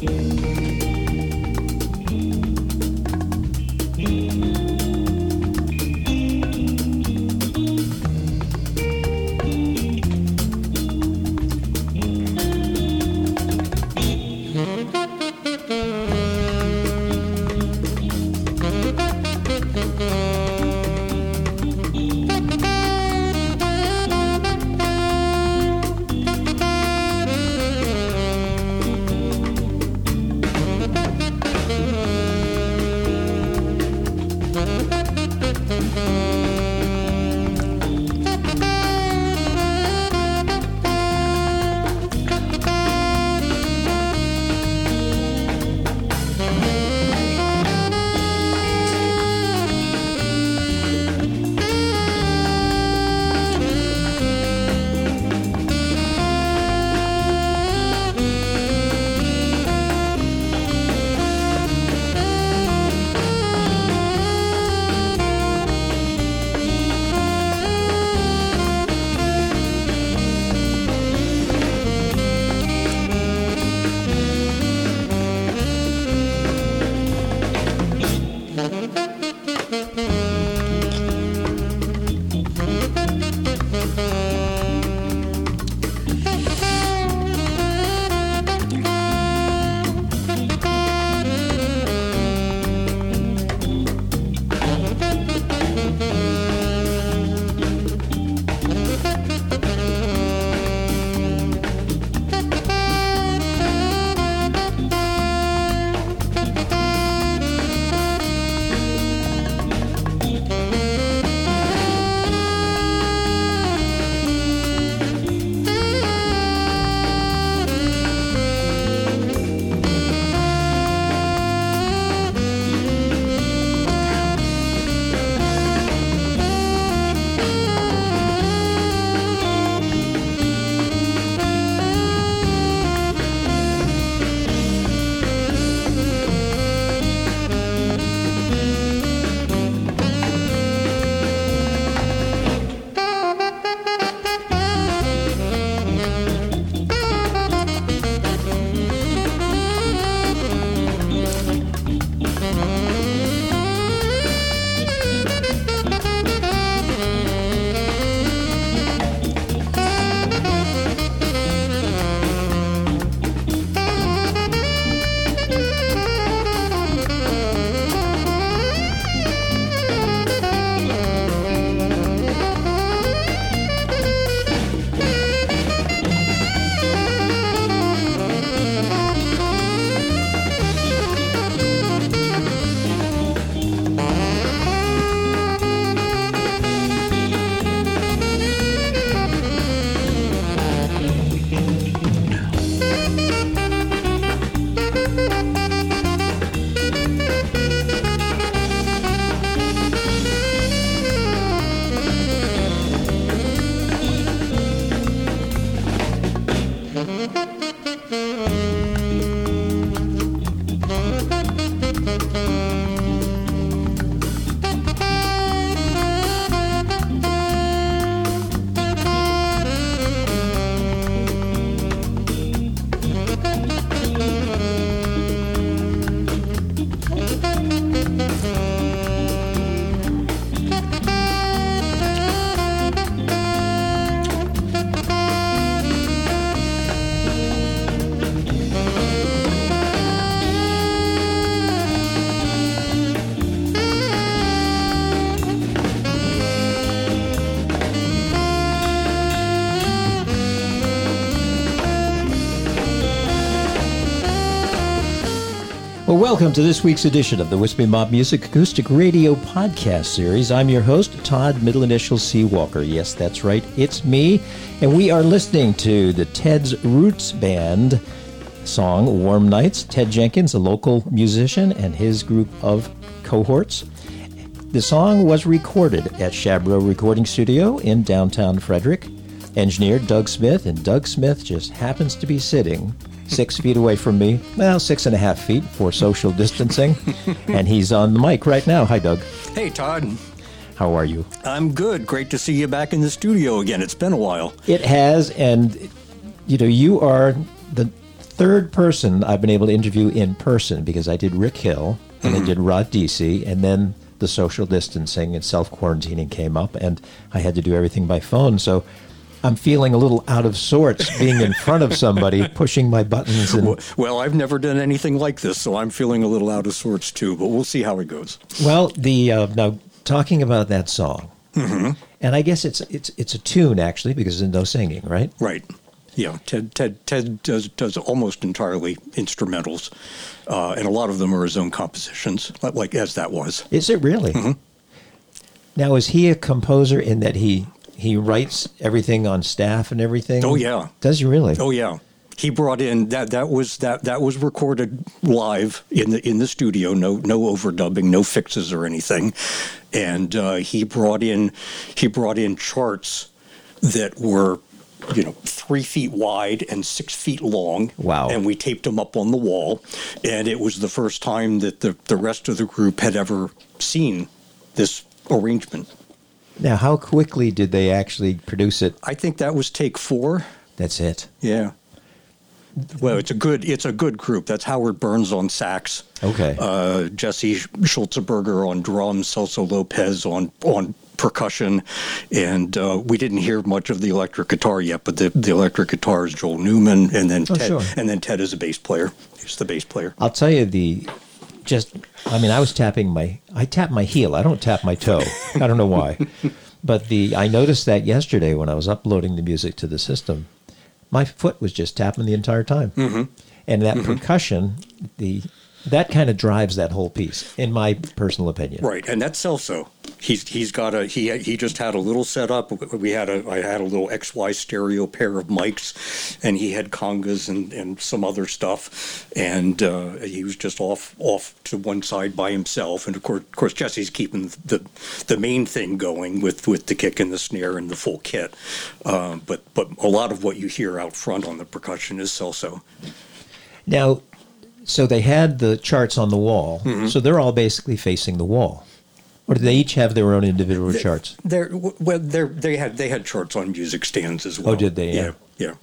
Well, welcome to this week's edition of the Wispy Mob Music Acoustic Radio Podcast Series. I'm your host, Todd Middle Initial C. Walker. Yes, that's right, it's me. And we are listening to the Ted's Roots Band song, Warm Nights. Ted Jenkins, a local musician, and his group of cohorts. The song was recorded at Shabro Recording Studio in downtown Frederick. Engineer Doug Smith, and Doug Smith just happens to be sitting six feet away from me. Well, six and a half feet for social distancing. and he's on the mic right now. Hi, Doug. Hey, Todd. How are you? I'm good. Great to see you back in the studio again. It's been a while. It has, and you know, you are the third person I've been able to interview in person because I did Rick Hill and I mm-hmm. did Rod Deasy, and then the social distancing and self quarantining came up, and I had to do everything by phone. So I'm feeling a little out of sorts being in front of somebody, pushing my buttons. And Well, I've never done anything like this, so I'm feeling a little out of sorts too. But we'll see how it goes. well, the uh, now talking about that song, and I guess it's it's it's a tune actually because there's no singing, right? Right. Yeah. Ted Ted Ted does does almost entirely instrumentals, uh, and a lot of them are his own compositions, like- like as that was. Is it really? Now, is he a composer in that he he writes everything on staff and everything? Oh, yeah. Does he really? Oh yeah. He brought in that that was that that was recorded live in the in the studio. No no overdubbing, no fixes or anything. And uh, he brought in he brought in charts that were you know three feet wide and six feet long. Wow. And we taped them up on the wall. And it was the first time that the the rest of the group had ever seen this arrangement. Now, how quickly did they actually produce it? I think that was take four. That's it. Yeah. Well, it's a good it's a good group. That's Howard Burns on sax. Okay. Uh, Jesse Schulzeberger on drums, Celso Lopez on on percussion, and uh, we didn't hear much of the electric guitar yet. But the, the electric guitar is Joel Newman, and then Oh, Ted, sure. and then Ted is a bass player. He's the bass player. I'll tell you the just. I mean, I was tapping my. I tap my heel. I don't tap my toe. I don't know why, but the I noticed that yesterday when I was uploading the music to the system, my foot was just tapping the entire time, mm-hmm. and that percussion, the that kind of drives that whole piece, in my personal opinion. Right, and that's Celso. He's he's got a he he just had a little setup. We had a I had a little XY stereo pair of mics, and he had congas and, and some other stuff, and uh, he was just off off to one side by himself. And of course, of course, Jesse's keeping the the main thing going with with the kick and the snare and the full kit. Uh, but but a lot of what you hear out front on the percussion is Celso. Now, so they had the charts on the wall, Mm-hmm. so they're all basically facing the wall, or do they each have their own individual charts? They're well, they're they had they had charts on music stands as well. Oh, did they? Yeah. Yeah, yeah.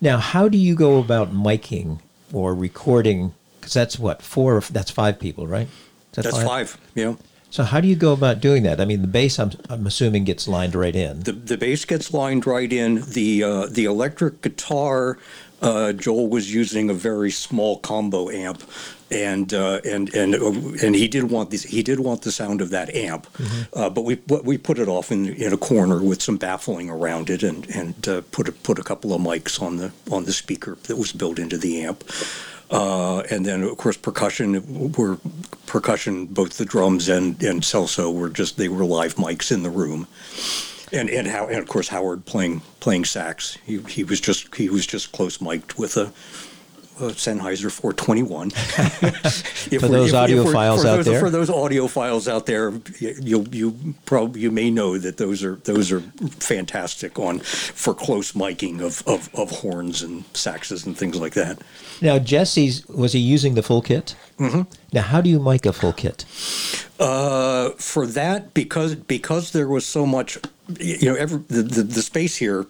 Now, how do you go about miking or recording? Because that's what four. That's five people, right? That That's five. Yeah. So how do you go about doing that? I mean, the bass, I'm, I'm assuming, gets lined right in. The the bass gets lined right in. The uh, the electric guitar, uh, Joel was using a very small combo amp, and uh, and and uh, and he did want this. He did want the sound of that amp, uh, but we we put it off in in a corner with some baffling around it, and and uh, put a, put a couple of mics on the on the speaker that was built into the amp. Uh, and then, of course, percussion were percussion. Both the drums and and Celso were just they were live mics in the room and and how and of course Howard playing playing sax. He he was just he was just close mic'd with a. a Sennheiser 421. If For those if- if we're- audiophiles out those, there? for those audiophiles out there, you you probably you may know that those are those are fantastic on for close miking of, of, of horns and saxes and things like that. Now, Jesse's was he using the full kit? Mm-hmm. Now, how do you mic a full kit? Uh, for that, because because there was so much, you know, every, the, the the space here,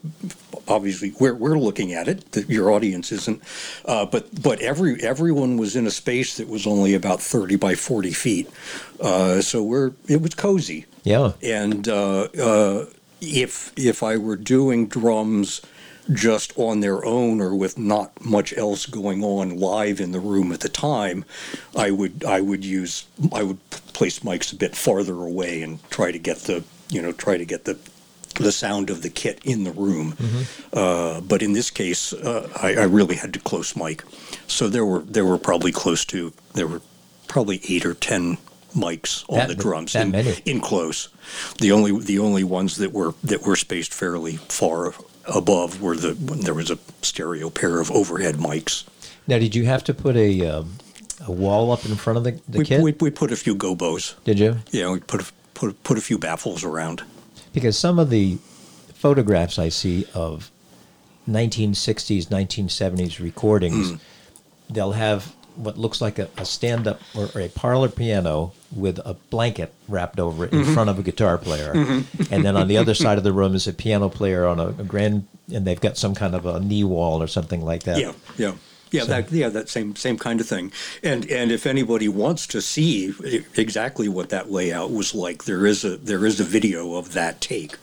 obviously we're we're looking at it. The, your audience isn't, uh, but but every everyone was in a space that was only about thirty by forty feet, uh, so we're it was cozy. Yeah. And uh, uh, if if I were doing drums just on their own or with not much else going on live in the room at the time, I would I would use I would place mics a bit farther away and try to get the you know try to get the the sound of the kit in the room. Uh, but in this case, uh, I, I really had to close mic, so there were there were probably close to there were probably eight or ten mics on That- the drums in, many? in close. The only the only ones that were that were spaced fairly far above were the when there was a stereo pair of overhead mics. Now, did you have to put a um, a wall up in front of the, the We, kit? we, we put a few gobos. did you? Yeah, we put a, put put a few baffles around. Because some of the photographs I see of 1960s, 1970s recordings, mm. they'll have what looks like a, a stand up or, or a parlor piano with a blanket wrapped over it in mm-hmm. front of a guitar player. Mm-hmm. And then on the other side of the room is a piano player on a, a grand, and they've got some kind of a knee wall or something like that. Yeah, yeah. Yeah, So- that yeah, that same same kind of thing. And and if anybody wants to see exactly what that layout was like, there is a there is a video of that take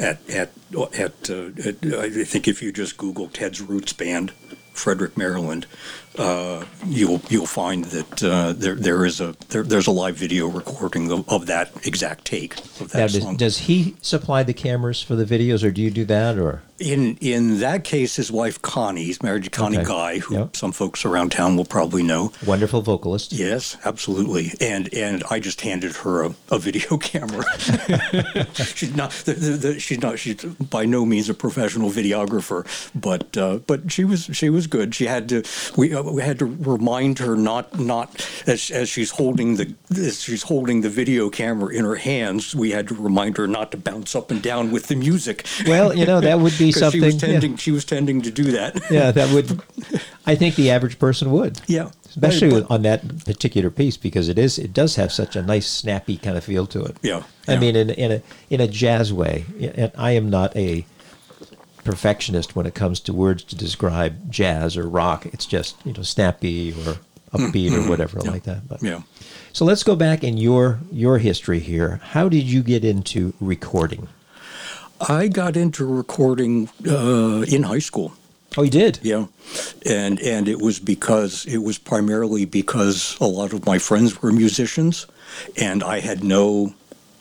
at at at, uh, at I think if you just Google Ted's Roots Band, Frederick, Maryland, uh, you'll you'll find that uh, there there is a there, there's a live video recording of, of that exact take of Now, that does, song. does he supply the cameras for the videos, or do you do that, or In in that case, his wife Connie, he's married to Connie Okay. Guy, who Yep. some folks around town will probably know. wonderful vocalist? Yes, absolutely. And and I just handed her a, a video camera. she's not the, the, the, she's not she's by no means a professional videographer, but uh, but she was she was good. She had to we uh, we had to remind her not not as as she's holding the as she's holding the video camera in her hands. We had to remind her not to bounce up and down with the music. Well, you know that would be something. she was yeah. tending she was tending to do that. yeah, that would. I think the average person would. Yeah. especially But- on that particular piece because it is it does have such a nice snappy kind of feel to it. Yeah, I yeah. mean in in a in a jazz way. And I am not a perfectionist when it comes to words to describe jazz or rock. It's just you know snappy or upbeat or whatever like that. But Mm-hmm. Yeah. so let's go back in your your history here. How did you get into recording? I got into recording uh, in high school. Oh, you did. Yeah, and and it was because it was primarily because a lot of my friends were musicians, and I had no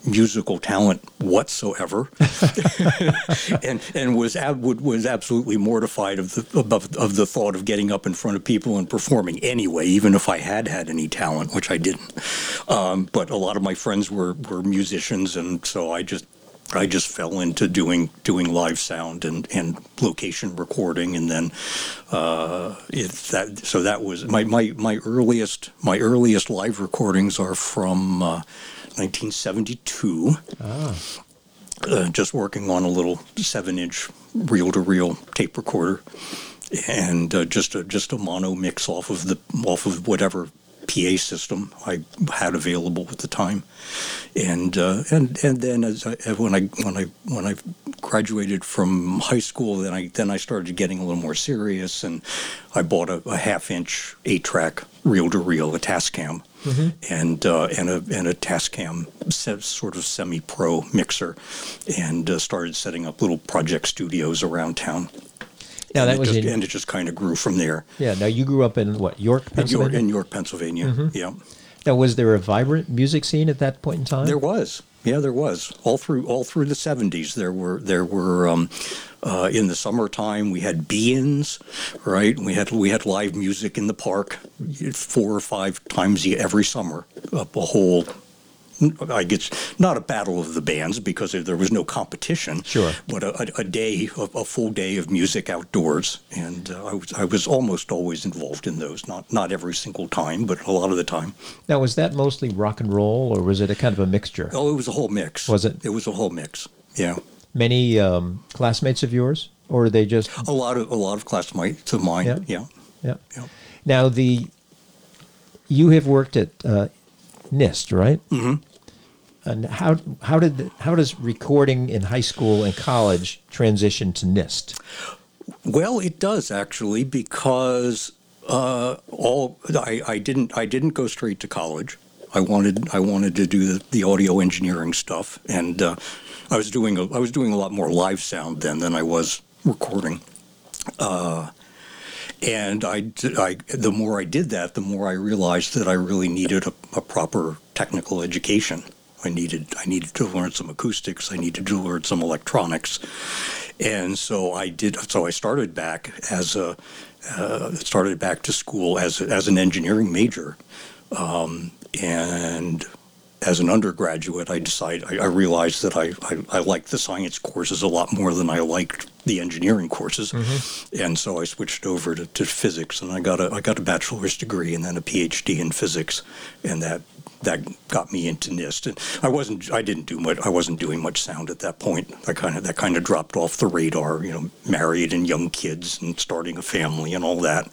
musical talent whatsoever, and and was ab- was absolutely mortified of the of, of the thought of getting up in front of people and performing anyway, even if I had had any talent, which I didn't. Um, but a lot of my friends were were musicians, and so I just I just fell into doing doing live sound and, and location recording, and then uh, that so that was my, my my earliest my earliest live recordings are from uh, 1972. Uh, just working on a little seven inch reel to reel tape recorder, and uh, just a just a mono mix off of the off of whatever PA system I had available at the time, and uh, and and then as I, when I when I when I graduated from high school, then I then I started getting a little more serious, and I bought a, a half inch eight track reel to reel, a Tascam, and uh, and a and a Tascam sort of semi pro mixer, and uh, started setting up little project studios around town. Now and that it was just, in, and it just kind of grew from there. yeah. Now you grew up in what York, In York, Pennsylvania. in York, Pennsylvania. Mm-hmm. Yeah. now was there a vibrant music scene at that point in time? There was, yeah, there was. All through all through the seventies, there were there were um, uh, in the summertime we had be-ins, right? We had we had live music in the park four or five times every summer, up a whole. I guess not a battle of the bands because there was no competition. Sure. but a, a, day, a, a full day of music outdoors, and uh, I was I was almost always involved in those. Not not every single time, but a lot of the time. Now, was that mostly rock and roll, or was it a kind of a mixture? Oh, it was a whole mix. Was it? It was a whole mix. Yeah. Many um, classmates of yours, or are they just? A lot of a lot of classmates of mine. Yeah. Yeah. Yeah. Yeah. Now the you have worked at uh, NIST, right? Mm-hmm. And how how did how does recording in high school and college transition to NIST? Well, it does actually because uh, all I, I didn't I didn't go straight to college. I wanted I wanted to do the, the audio engineering stuff, and uh, I was doing a, I was doing a lot more live sound then than I was recording. Uh, and I, I- the more I did that, the more I realized that I really needed a, a proper technical education. I needed I needed to learn some acoustics. I needed to learn some electronics, and so I did. So I started back as a uh, started back to school as as an engineering major, um, and as an undergraduate, I decided I, I realized that I, I, I liked the science courses a lot more than I liked the engineering courses, and so I switched over to, to physics, and I got a I got a bachelor's degree and then a PhD in physics, and that that got me into NIST. And I wasn't I didn't do much I wasn't doing much sound at that point. I kind of that kind of dropped off the radar. You know, married and young kids and starting a family and all that.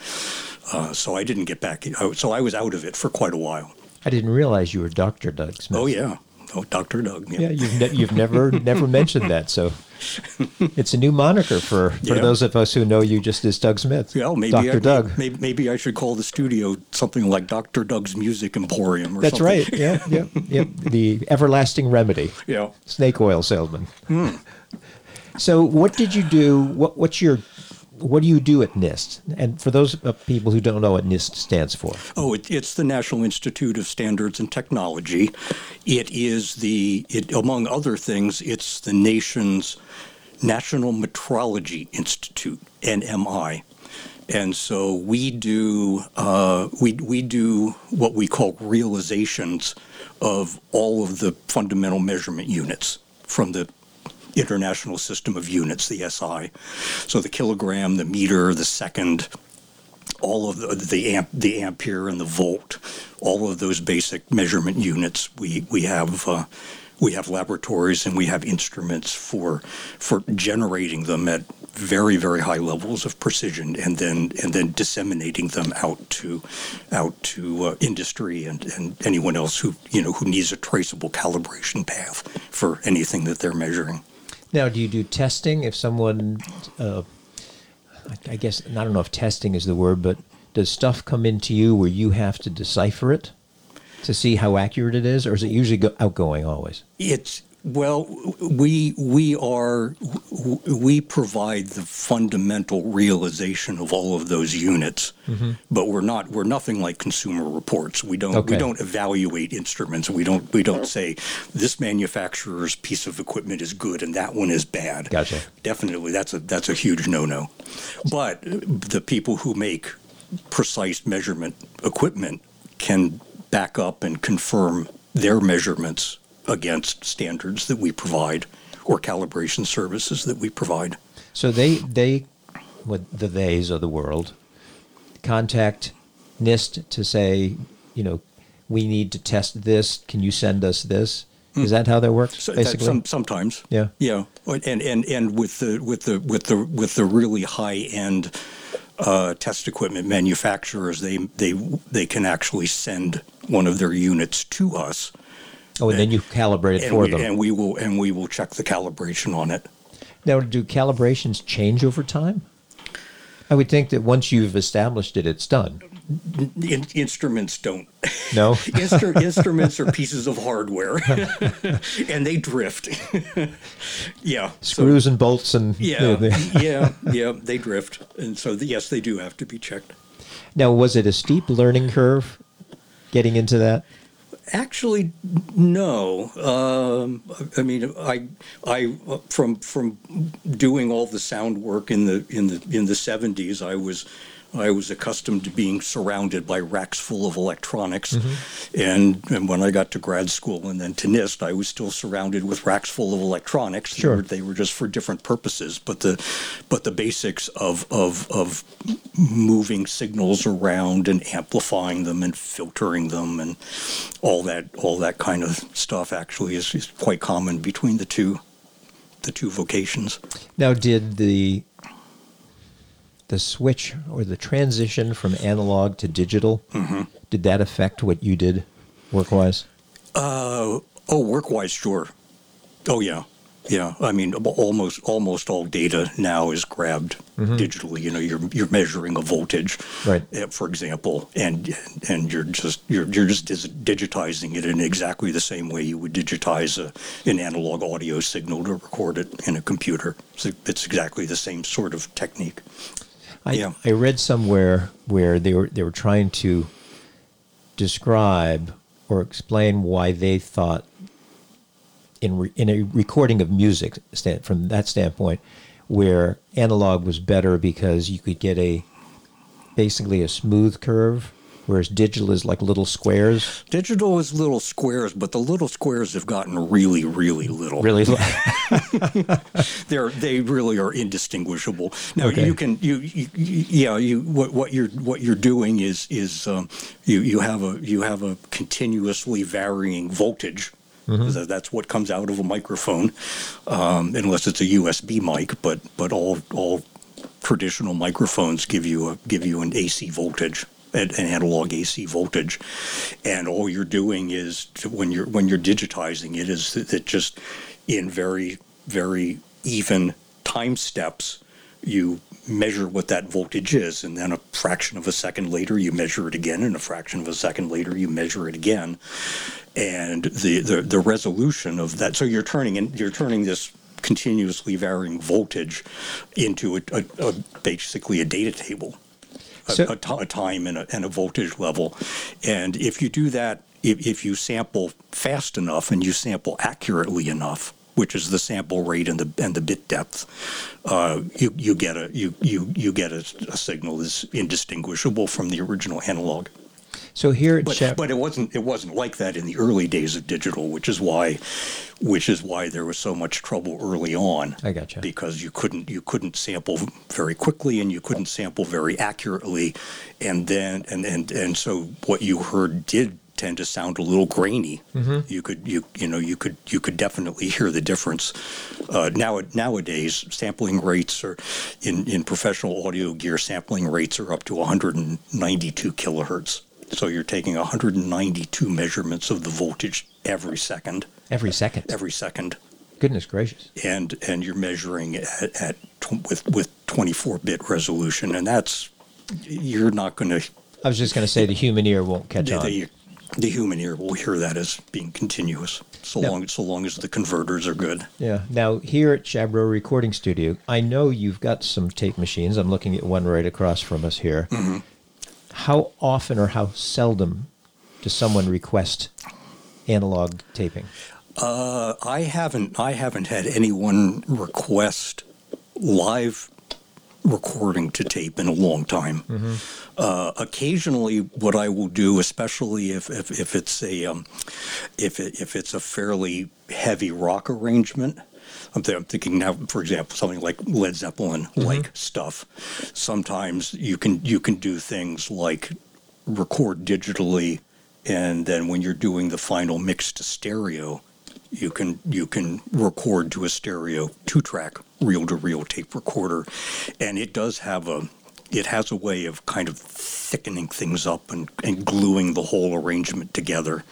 Uh, so I didn't get back. So I was out of it for quite a while. I didn't realize you were Dr. Doug Smith. Oh yeah. Oh, Dr. Doug. Yeah, you've ne- you've never never mentioned that, so it's a new moniker for, for Yeah. those of us who know you just as Doug Smith. Well, maybe Dr. I, Doug. Maybe, maybe I should call the studio something like Dr. Doug's Music Emporium or That's something. right. Yeah, yeah, yeah. The everlasting remedy. Yeah. Snake oil salesman. Hmm. So, what did you do? What what's your what do you do at NIST? And for those people who don't know what NIST stands for, Oh, it, it's the National Institute of Standards and Technology. It is the, it, among other things, it's the nation's National Metrology Institute, NMI. And so we do uh, we we do what we call realizations of all of the fundamental measurement units from the International System of Units, the SI. So the kilogram, the meter, the second, all of the, the amp, the ampere and the volt, all of those basic measurement units. We we have uh, we have laboratories and we have instruments for for generating them at very very high levels of precision, and then and then disseminating them out to out to uh, industry and, and anyone else who you know who needs a traceable calibration path for anything that they're measuring. now do you do testing if someone? Uh, I- I guess I don't know if testing is the word, but does stuff come into you where you have to decipher it to see how accurate it is, or is it usually go- outgoing always? It's well, we we are we provide the fundamental realization of all of those units, mm-hmm. but we're not we're nothing like consumer reports. We don't Okay. we don't evaluate instruments. We don't we don't say this manufacturer's piece of equipment is good and that one is bad. Gotcha. Definitely, that's a that's a huge no no. But the people who make precise measurement equipment can back up and confirm their measurements against standards that we provide or calibration services that we provide. So they they, what the theys of the world, contact NIST to say, you know, we need to test this. Can you send us this? Is that how that works? Hmm. So that basically, some, sometimes, Yeah. yeah, and and and with the with the with the with the really high end uh, test equipment manufacturers, they they they can actually send one of their units to us, oh, and then you calibrate it for we, them. and we will and we will check the calibration on it. now, do calibrations change over time? I would think that once you've established it, it's done. In, instruments don't. No. Instru- instruments are pieces of hardware, and they drift. yeah, so- Screws and bolts and yeah, yeah, yeah, they drift, and so the, yes, they do have to be checked. Now, was it a steep learning curve getting into that? Actually, no. Um, I mean, I, I, from from doing all the sound work in the in the in the seventies, I was. I was accustomed to being surrounded by racks full of electronics, mm-hmm. and and when I got to grad school and then to NIST, I was still surrounded with racks full of electronics. They Sure. were- they were just for different purposes, but the but the basics of of of moving signals around and amplifying them and filtering them and all that all that kind of stuff actually is, is quite common between the two the two vocations. Now, did the the switch or the transition from analog to digital Mm-hmm. did that affect what you did work wise? Uh, oh, work wise, sure. Oh yeah, yeah. I mean, almost almost all data now is grabbed digitally. You know, you're you're measuring a voltage, Right. uh, For example, and and you're just you're you're just digitizing it in exactly the same way you would digitize a, an analog audio signal to record it in a computer. So it's exactly the same sort of technique. I, Yeah. I read somewhere where they were they were trying to describe or explain why they thought in re, in a recording of music stand, from that standpoint where analog was better because you could get a basically a smooth curve whereas digital is like little squares. Digital is little squares, but the little squares have gotten really, really little. Really, they're they really are indistinguishable. Now Okay. you can you, you, yeah you what, what you're what you're doing is is um, you you have a you have a continuously varying voltage. That- That's what comes out of a microphone, um, unless it's a USB mic. But but all all traditional microphones give you a give you an AC voltage, an, an analog AC voltage, and all you're doing is to, when you're when you're digitizing it is that, just in very very even time steps you measure what that voltage is. And then a fraction of a second later you measure it again. And a fraction of a second later you measure it again. And the, the, the resolution of that. So you're turning in, you're turning this continuously varying voltage into a, a, a basically a data table, a, So- a ti- a time and a, and a voltage level. And if you do that, if, if you sample fast enough and you sample accurately enough, which is the sample rate and the and the bit depth, uh, you you get a you you you get a, a signal that's indistinguishable from the original analog. So here at But, Chap- but it wasn't it wasn't like that in the early days of digital, which is why which is why there was so much trouble early on. I gotcha. Because you couldn't you couldn't sample very quickly and you couldn't sample very accurately, and then and and and so what you heard did tend to sound a little grainy. Mm-hmm. You could you you know you could you could definitely hear the difference. Uh, now nowadays sampling rates are in in professional audio gear sampling rates are up to 192 kilohertz. So you're taking 192 measurements of the voltage every second, every second. every second, Goodness gracious. and and you're measuring at, at with with 24 bit resolution, and that's you're not going to I was just going to say the human ear won't catch the, on. the, the human ear will hear that as being continuous, so Yeah. long so long as the converters are good. Yeah. Now here at Chabro Recording Studio, I know you've got some tape machines. I'm looking at one right across from us here. Mm-hmm. How often or how seldom does someone request analog taping? Uh, I haven't I haven't had anyone request live recording to tape in a long time. Uh, occasionally, what I will do, especially if, if, if it's a um, if it, if it's a fairly heavy rock arrangement, I'm, th- I'm thinking now, for example, something like Led Zeppelin mm-hmm. like stuff. Sometimes you can you can do things like record digitally, and then when you're doing the final mix to stereo, you can you can record to a stereo two track reel to reel tape recorder, and it does have a it has a way of kind of thickening things up and, and gluing the whole arrangement together.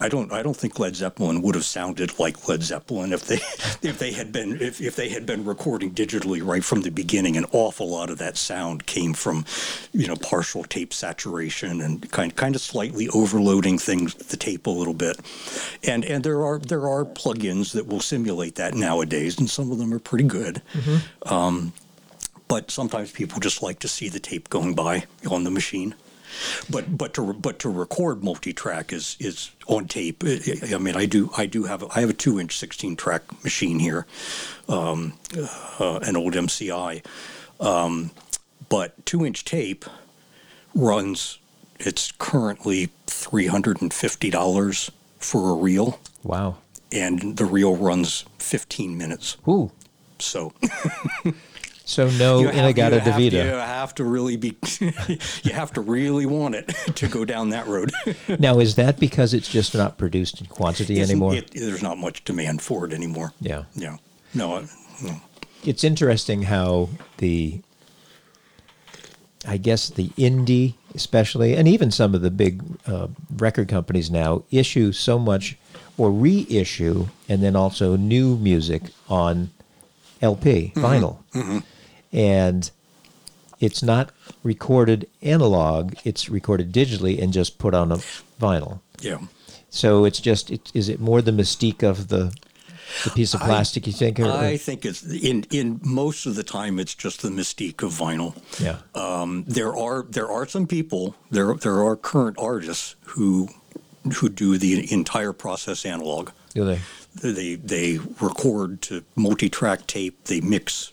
I don't I don't think Led Zeppelin would have sounded like Led Zeppelin if they if they had been if, if they had been recording digitally right from the beginning. An awful lot of that sound came from you know partial tape saturation and kind kind of slightly overloading things the tape a little bit. And and there are there are plugins that will simulate that nowadays, and some of them are pretty good. Um, but sometimes people just like to see the tape going by on the machine. But but to but to record multi-track is is on tape. I mean, I do I do have a, I have a two-inch 16-track machine here, um, uh, an old MCI, um, but two-inch tape runs. It's currently three hundred and fifty dollars for a reel, Wow. and the reel runs 15 minutes. Ooh. So So no In-A-Gadda-Da-Vida. you uh, have to really be, you have to really want it to go down that road. Now is that because it's just not produced in quantity anymore? it- there's not much demand for it anymore. yeah. Yeah. No. I- no. it's interesting how the I guess the indie, especially, and even some of the big uh, record companies now issue so much or reissue and then also new music on LP, mm-hmm. vinyl. Mm-hmm. And it's not recorded analog, it's recorded digitally and just put on a vinyl. Yeah. So it's just, it, is it more the mystique of the, the piece of I- plastic you think? Or, I think it's in in most of the time it's just the mystique of vinyl. yeah. Um, there are there are some people there there are current artists who who do the entire process analog. Do they? They they record to multi-track tape. They mix.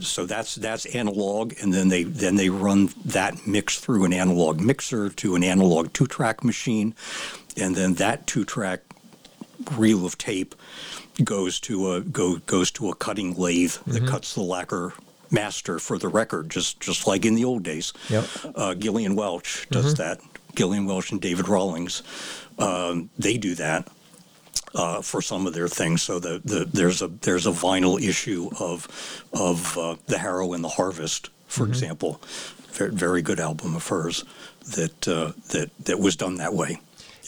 So that's that's analog, and then they then they run that mix through an analog mixer to an analog two-track machine, and then that two-track reel of tape goes to a go goes to a cutting lathe that Mm-hmm. cuts the lacquer master for the record, just just like in the old days. Yep. Uh, Gillian Welch does that. Gillian Welch and David Rawlings, um, they do that uh, for some of their things. So the, the there's a there's a vinyl issue of of uh, the Harrow and the Harvest, for example, very, very good album of hers that uh, that that was done that way.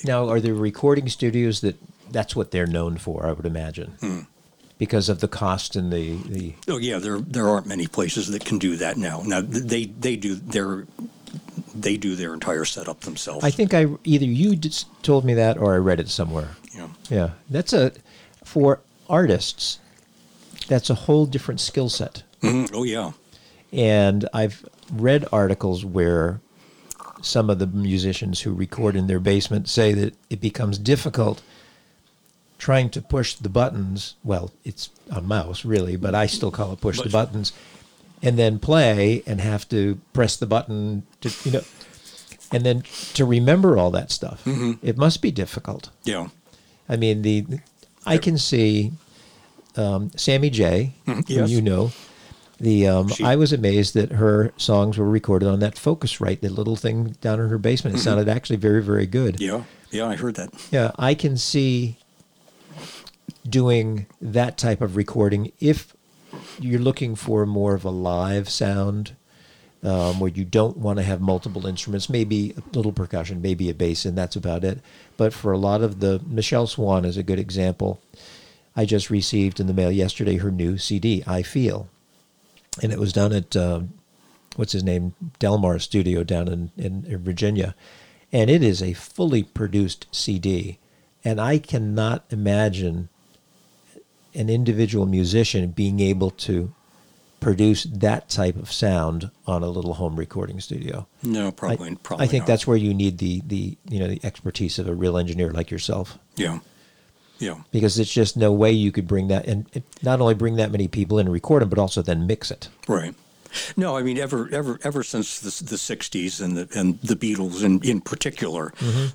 Now, are there recording studios that that's what they're known for? I would imagine, Hmm. because of the cost and the the. Oh yeah, there there aren't many places that can do that now. Now they they do their they do their entire setup themselves. I think I either you told me that or I read it somewhere. Yeah. Yeah, that's a for artists. That's a whole different skill set. Mhm. Oh yeah. And I've read articles where some of the musicians who record in their basement say that it becomes difficult trying to push the buttons. Well, it's a mouse, really, but I still call it push the buttons, and then play and have to press the button to, you know, and then to remember all that stuff. Mm-hmm. It must be difficult. Yeah. I mean, the I can see um, Sammy J, Mhm, who yes. you know. The um, She- I was amazed that her songs were recorded on that Focusrite, the little thing down in her basement. It sounded actually very, very good. Mm-hmm. Yeah. Yeah. I heard that. Yeah, I can see doing that type of recording if you're looking for more of a live sound um, where you don't want to have multiple instruments, maybe a little percussion, maybe a bass, and that's about it. But for a lot of the, Michelle Swan is a good example. I just received in the mail yesterday her new CD, I Feel. And it was done at, um, what's his name, Delmar Studio down in, in, in Virginia. And it is a fully produced CD. And I cannot imagine an individual musician being able to produce that type of sound on a little home recording studio. No, I, probably. probably I think not. that's where you need the, the you know the expertise of a real engineer like yourself Yeah. Yeah. because it's just no way you could bring that and not only bring that many people in and record them but also then mix it. Right. No, I mean ever ever ever since the, the '60s and the and the Beatles in in particular,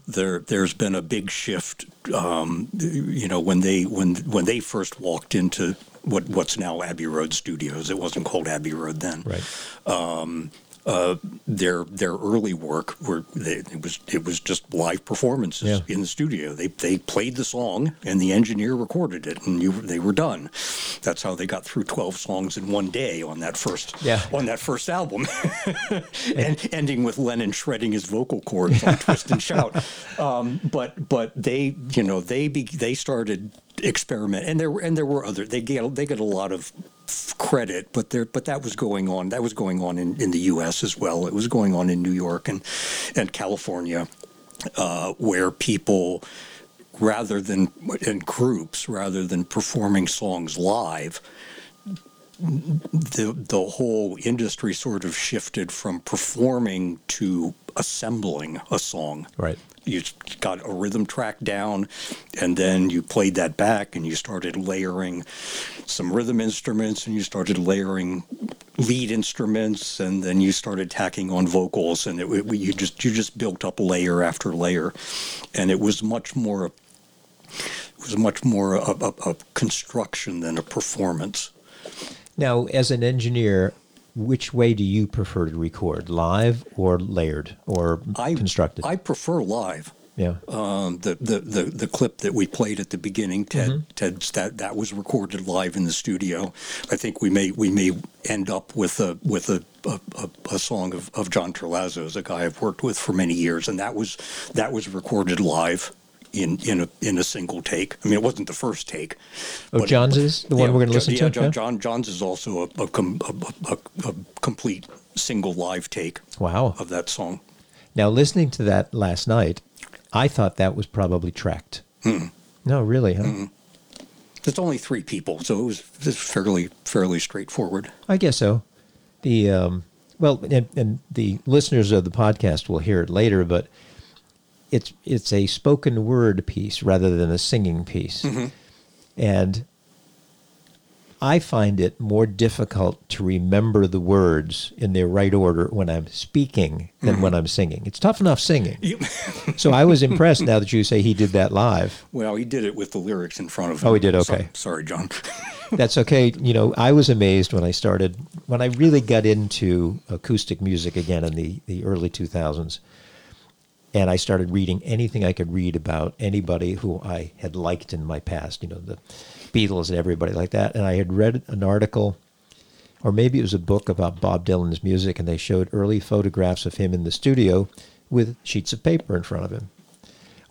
there there's been a big shift. Um, you know, when they when when they first walked into what what's now Abbey Road Studios, it wasn't called Abbey Road then. Right. Um, Uh, their their early work were they, it was it was just live performances Yeah. in the studio. They they played the song and the engineer recorded it, and you they were done. That's how they got through twelve songs in one day on that first Yeah. on that first album, and ending with Lennon shredding his vocal cords on Twist and Shout. Um, but but they you know they be, they started experiment and there were and there were other they get they get a lot of credit but there but that was going on that was going on in, in the US as well it was going on in New York and and California uh, where people rather than in groups rather than performing songs live the the whole industry sort of shifted from performing to assembling a song Right. You got a rhythm track down and then you played that back and you started layering some rhythm instruments and you started layering lead instruments and then you started tacking on vocals and it, it- you just you just built up layer after layer. And it was much more it was much more a, a, a construction than a performance. Now, as an engineer, which way do you prefer to record, live or layered or I constructed? I prefer live yeah. um, the, the, the, the clip that we played at the beginning, Ted, Ted's that that was recorded live in the studio. I think we may we may end up with a with a a, a, song of, of John Terlazzo's, a guy I've worked with for many years, and that was that was recorded live in in a in a single take. I mean, it wasn't the first take. Oh, John's is the one yeah, we're going to listen yeah, to. John, John John's is also a a, com, a, a, a complete single live take Wow. of that song. Now, listening to that last night, I thought that was probably tracked. No, really, huh? It's only three people, so it was, it was fairly fairly straightforward. I guess so. The um, well, and, and the listeners of the podcast will hear it later, but it's it's a spoken word piece rather than a singing piece, mm-hmm. and I find it more difficult to remember the words in their right order when I'm speaking than mm-hmm. when I'm singing. It's tough enough singing. So I was impressed now that you say he did that live. well, he did it with the lyrics in front of him. Oh, he did? So- Okay. sorry, John. That's okay. You know, I was amazed when I started, when I really got into acoustic music again in the, the early 2000s. And I started reading anything I could read about anybody who I had liked in my past, you know, the Beatles and everybody like that. And I had read an article, or maybe it was a book about Bob Dylan's music, and they showed early photographs of him in the studio with sheets of paper in front of him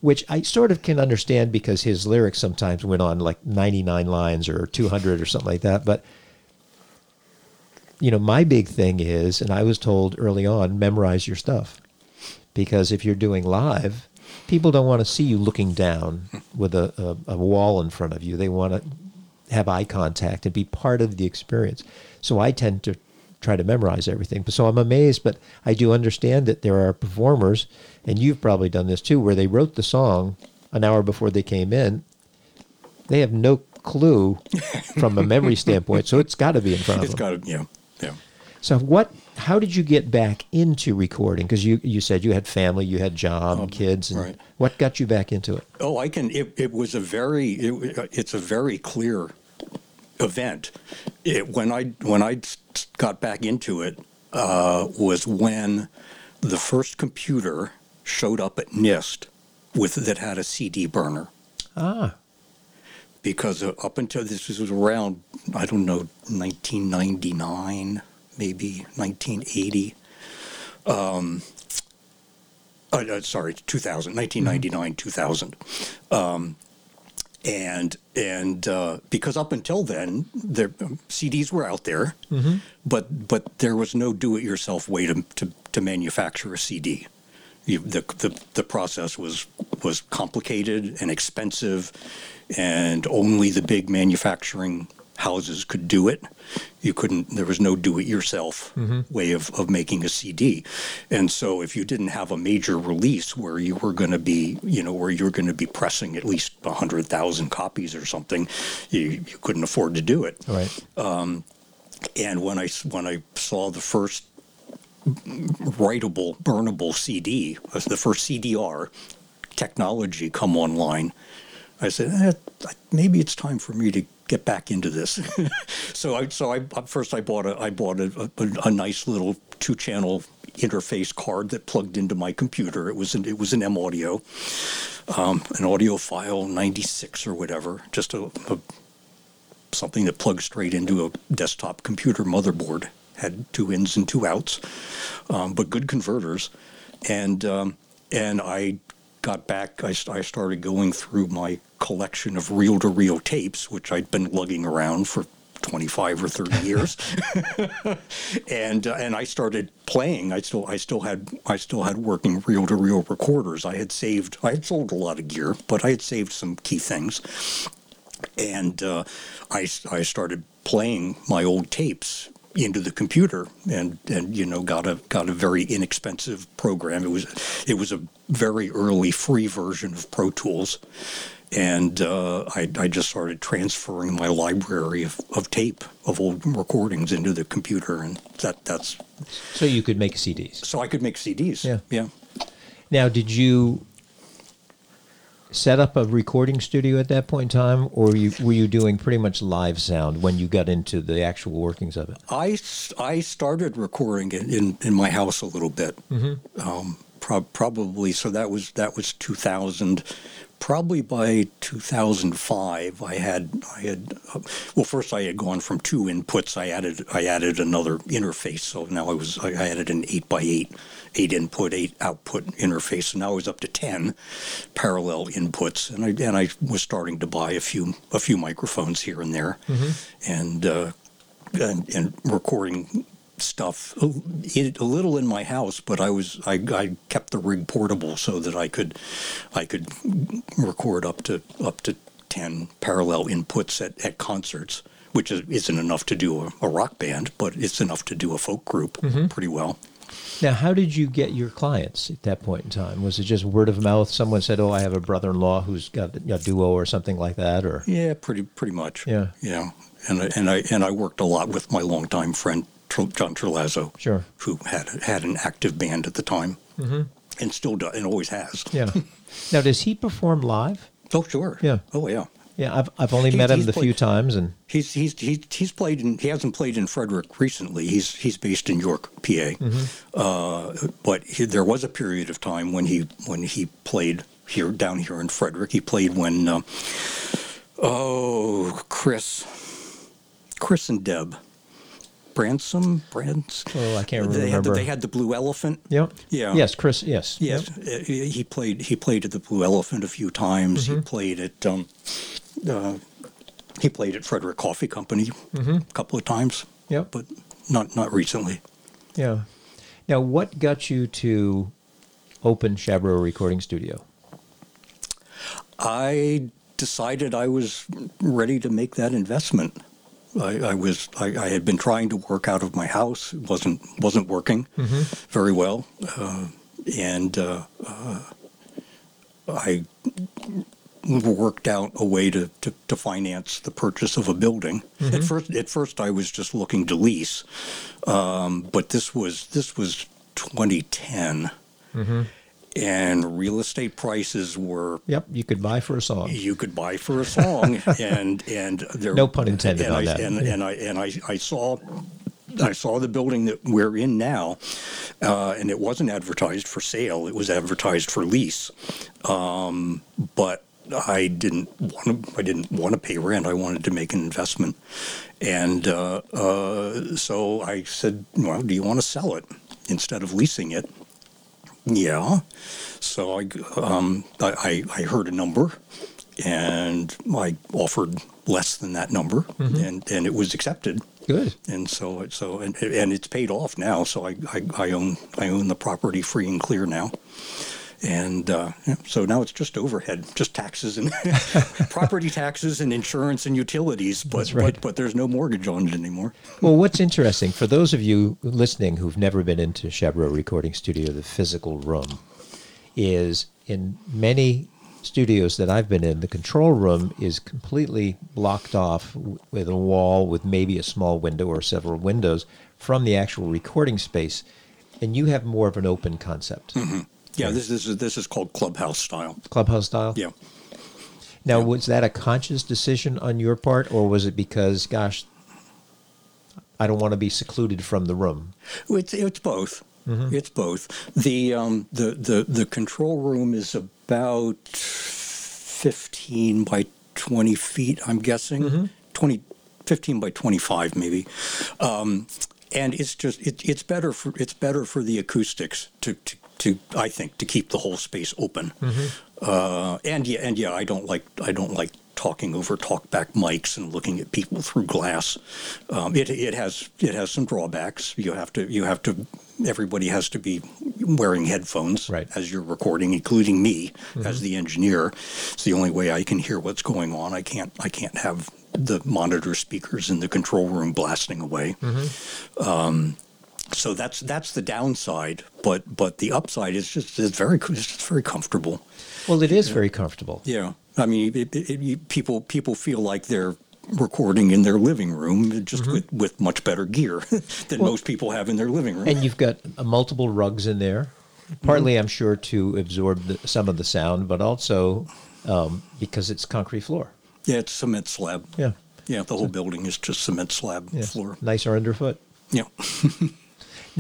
which I sort of can understand because his lyrics sometimes went on like 99 lines or 200 or something like that. But, you know, my big thing is, and I was told early on, memorize your stuff. Because if you're doing live, people don't want to see you looking down with a, a, a wall in front of you. They want to have eye contact and be part of the experience. So I tend to try to memorize everything. So I'm amazed, but I do understand that there are performers, and you've probably done this too, where they wrote the song an hour before they came in. They have no clue from a memory standpoint, so it's got to be in front of It's them. It's got to, yeah, yeah. So what? How did you get back into recording? Because you you said you had family, you had job, kids, and right. what got you back into it? Oh, I can. It, it was a very. It, it's a very clear event. It, when I when I got back into it uh, was when the first computer showed up at NIST with that had a CD burner. Ah, Because uh, up until this was around, I don't know, 1999, maybe 1980. Um, uh, uh, sorry, 2000, 1999, 2000. Um, and and uh, because up until then, there um, CDs were out there, but but there was no do-it-yourself way to to, to manufacture a CD. You, the, the the process was was complicated and expensive, and only the big manufacturing houses could do it. You couldn't. There was no do-it-yourself way of, of making a CD, and so if you didn't have a major release where you were going to be, you know, where you were going to be pressing at least hundred thousand copies or something, you, you couldn't afford to do it. right. And when I when I saw the first writable, burnable CD, uh, the first CDR technology come online, I said, eh, maybe it's time for me to get back into this. so I so I first I bought a I bought a, a, a nice little two channel interface card that plugged into my computer. It was an, it was an M-Audio, um, an Audiophile 96 or whatever, just a, a something that plugs straight into a desktop computer motherboard. Had two ins and two outs, um, but good converters. And um, and I got back. I, I started going through my collection of reel-to-reel tapes, which I'd been lugging around for 25 or 30 years. and uh, and I started playing. I still I still had I still had working reel-to-reel recorders. I had saved. I had sold a lot of gear, but I had saved some key things and uh, I, I started playing my old tapes into the computer and, and you know got a got a very inexpensive program. It was it was a very early free version of Pro Tools. And uh, I, I just started transferring my library of, of tape of old recordings into the computer. And that that's So you could make CDs. so I could make CDs Yeah. yeah. Now, did you set up a recording studio at that point in time, or you, were you doing pretty much live sound when you got into the actual workings of it? I, I started recording it in, in my house a little bit. Um, prob probably so that was that was 2000. Probably by 2005, I had I had uh, well first I had gone from two inputs. I added I added another interface. So now I was I added an eight by eight, eight input, eight output interface. So now I was up to 10 parallel inputs, and I and I was starting to buy a few a few microphones here and there, and. Uh, and, and recording stuff a, little in my house, but I was I, I kept the rig portable so that I could I could record up to up to ten parallel inputs at, at concerts, which is, isn't enough to do a, a rock band, but it's enough to do a folk group mm-hmm. pretty well. Now, how did you get your clients at that point in time? Was it just word of mouth? Someone said, "Oh, I have a brother-in-law who's got a duo or something like that," or Yeah, pretty pretty much. Yeah. yeah. And I, and I and I worked a lot with my longtime friend John Terlazzo, Sure. who had had an active band at the time, mm-hmm. and still does, and always has. yeah. now, does he perform live? Oh, sure. Yeah. Oh, yeah. Yeah, I've I've only He- met him the few times, and He's he's he's he's played in he hasn't played in Frederick recently. He's he's based in York, PA. Uh, but he, there was a period of time when he when he played here down here in Frederick. He played when uh, oh Chris Chris and Deb Bransom Brans. Oh, I can't They had the, remember. they had the Blue Elephant. yeah, Yeah. yes, Chris, yes, Yes, uh, he played. He played at the Blue Elephant a few times. Mm-hmm. He played at. Um, uh, he played at Frederick Coffee Company a couple of times. Mm-hmm. Yep. but not not recently. yeah. Now, what got you to open Chabro Recording Studio? I decided I was ready to make that investment. I, I was. I, I had been trying to work out of my house. It wasn't wasn't working very well, uh, and uh, uh, I worked out a way to, to, to finance the purchase of a building. At first, at first, I was just looking to lease, um, but this was this was 2010, and real estate prices were Yep, you could buy for a song. you could buy for a song, and and there No pun intended and on I, that. And, and I and I, I saw. I saw the building that we're in now, uh, and it wasn't advertised for sale. It was advertised for lease, um, but I didn't want to. I didn't want to pay rent. I wanted to make an investment, and uh, uh, so I said, "Well, do you want to sell it instead of leasing it?" Yeah. So I, um, I, I heard a number, and I offered less than that number, and, and it was accepted. Good. And so it so and, and it's paid off now. So I, I, I own I own the property free and clear now. And uh, yeah, so now it's just overhead, just taxes and property taxes and insurance and utilities. But, right. but but there's no mortgage on it anymore. Well, what's interesting for those of you listening who've never been into Chabro Recording Studio, the physical room, is in many studios that I've been in, the control room is completely blocked off with a wall with maybe a small window or several windows from the actual recording space, and you have more of an open concept, Yeah, this, this is this is called clubhouse style. clubhouse style. Yeah. Now, was that a conscious decision on your part, or was it because, gosh, I don't want to be secluded from the room? It's it's both. It's both. The um the, the the control room is about fifteen by twenty feet. I'm guessing 20, 15 by twenty five maybe. Um, and it's just it, it's better for it's better for the acoustics to, to, to I think to keep the whole space open. Uh, and yeah, and yeah, I don't like I don't like talking over talkback mics and looking at people through glass. Um, it it has it has some drawbacks. You have to you have to everybody has to be wearing headphones Right. as you're recording, including me as the engineer. It's the only way I can hear what's going on. I can't I can't have the monitor speakers in the control room blasting away. Um, so that's that's the downside, but but the upside is just it's very it's just very comfortable. Well, it is very comfortable. Yeah, I mean, it, it, it, people people feel like they're recording in their living room, just with, with much better gear than most people have in their living room. And you've got uh, multiple rugs in there, partly, I'm sure, to absorb the, some of the sound, but also um, because it's concrete floor. yeah, it's cement slab. Yeah. Yeah, the whole building is just cement slab Yes. floor. Nicer underfoot. Yeah.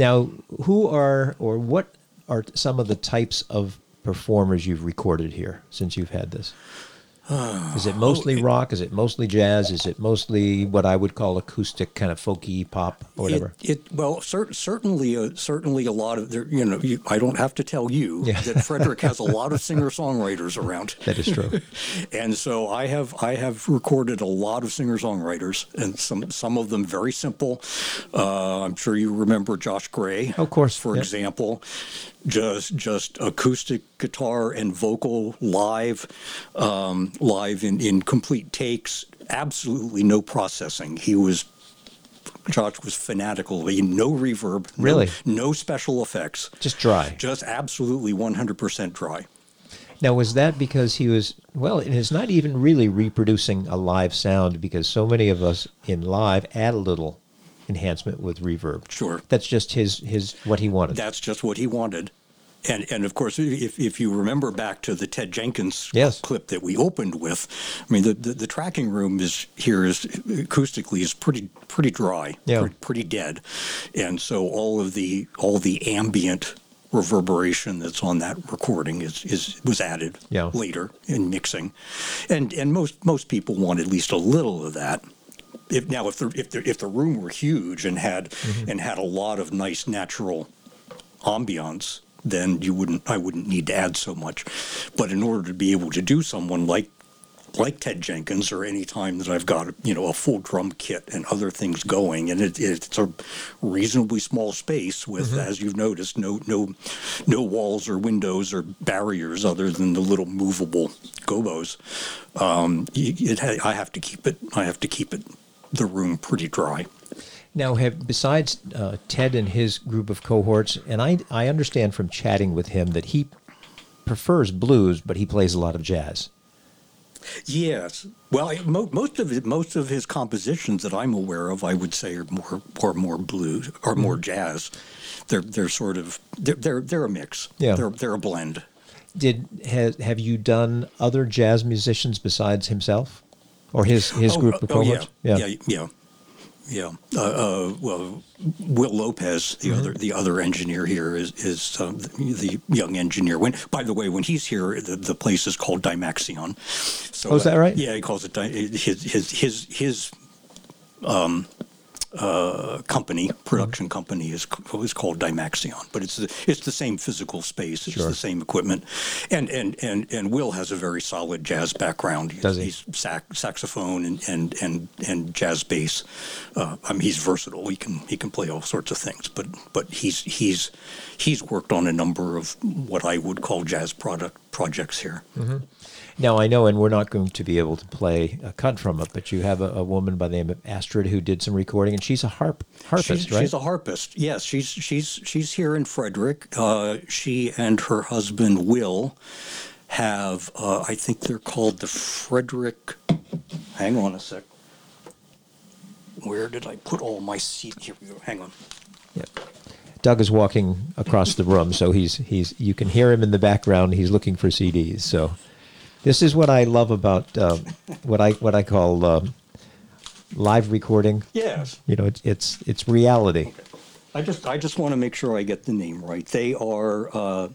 Now, who are or what are some of the types of performers you've recorded here since you've had this? Is it mostly rock? Is it mostly jazz? Is it mostly what I would call acoustic, kind of folky pop, or whatever? It, it well, cer- certainly, uh, certainly a lot of there. You know, you, I don't have to tell you Yeah. that Frederick has a lot of singer songwriters around. that is true. and so I have I have recorded a lot of singer songwriters, and some some of them very simple. Uh, I'm sure you remember Josh Gray, Of course, for yep. example, just just acoustic guitar and vocal live, um, live in in complete takes, absolutely no processing. He was Josh was fanatical. He no reverb, no- Really? no, special effects, Just dry. just absolutely 100% dry. Now, was that because he was, well, it is not even really reproducing a live sound because so many of us in live add a little enhancement with reverb. Sure. That's just his, his what he wanted. That's just what he wanted. And, and of course, if, if you remember back to the Ted Jenkins Yes. clip that we opened with, I mean, the, the, the tracking room is here is acoustically is pretty pretty dry, Yeah. pretty, pretty dead, and so all of the all the ambient reverberation that's on that recording is, is was added Yeah. later in mixing, and and most most people want at least a little of that. If now if the if the if the room were huge and had Mm-hmm. and had a lot of nice natural ambiance, then you wouldn't I wouldn't need to add so much. But in order to be able to do someone like like Ted Jenkins or any time that I've got you know a full drum kit and other things going, and it, it's a reasonably small space with, as you've noticed, no no no walls or windows or barriers other than the little movable gobos. Um, it, ha- I have to keep it. I have to keep it the room pretty dry. Now, have besides uh, Ted and his group of cohorts, and I, I understand from chatting with him that he prefers blues, but he plays a lot of jazz. Yes. Well, I- mo- most of it, most of his compositions that I'm aware of, I would say, are more are more blues or more Mm-hmm. jazz. They're they're sort of they're they're, they're a mix. Yeah. They're they're a blend. Did has, have you done other jazz musicians besides himself, or his his Oh, group uh, of oh, cohorts? yeah. yeah, yeah, yeah. Uh, uh, well, Will Lopez, the other the other engineer here, is is um, the, the young engineer. When by the way, when he's here, the, the place is called Dymaxion. So Oh, is that right? Yeah, he calls it Di- his his his his um, uh, company, production Mm-hmm. company is is called Dymaxion, but it's the, it's the same physical space, it's Sure. the same equipment, and and and and Will has a very solid jazz background. He's, Does he? He's sax, saxophone and and and and jazz bass. Uh, I mean, he's versatile. He can he can play all sorts of things, but but he's he's he's worked on a number of what I would call jazz product projects here. Now I know, and we're not going to be able to play a cut from it, but you have a, a woman by the name of Astrid who did some recording, and she's a harp harpist, She's, right? she's a harpist. Yes, she's she's she's here in Frederick. Uh, she and her husband Will have, uh, I think they're called the Frederick. Hang on a sec. Where did I put all my seat? Here we go. Hang on. Yeah. Doug is walking across the room, so he's he's you can hear him in the background. He's looking for CDs. So this is what I love about uh, what I what I call um, live recording. Yes. You know, it's it's it's reality. I just I just want to make sure I get the name right. They are uh,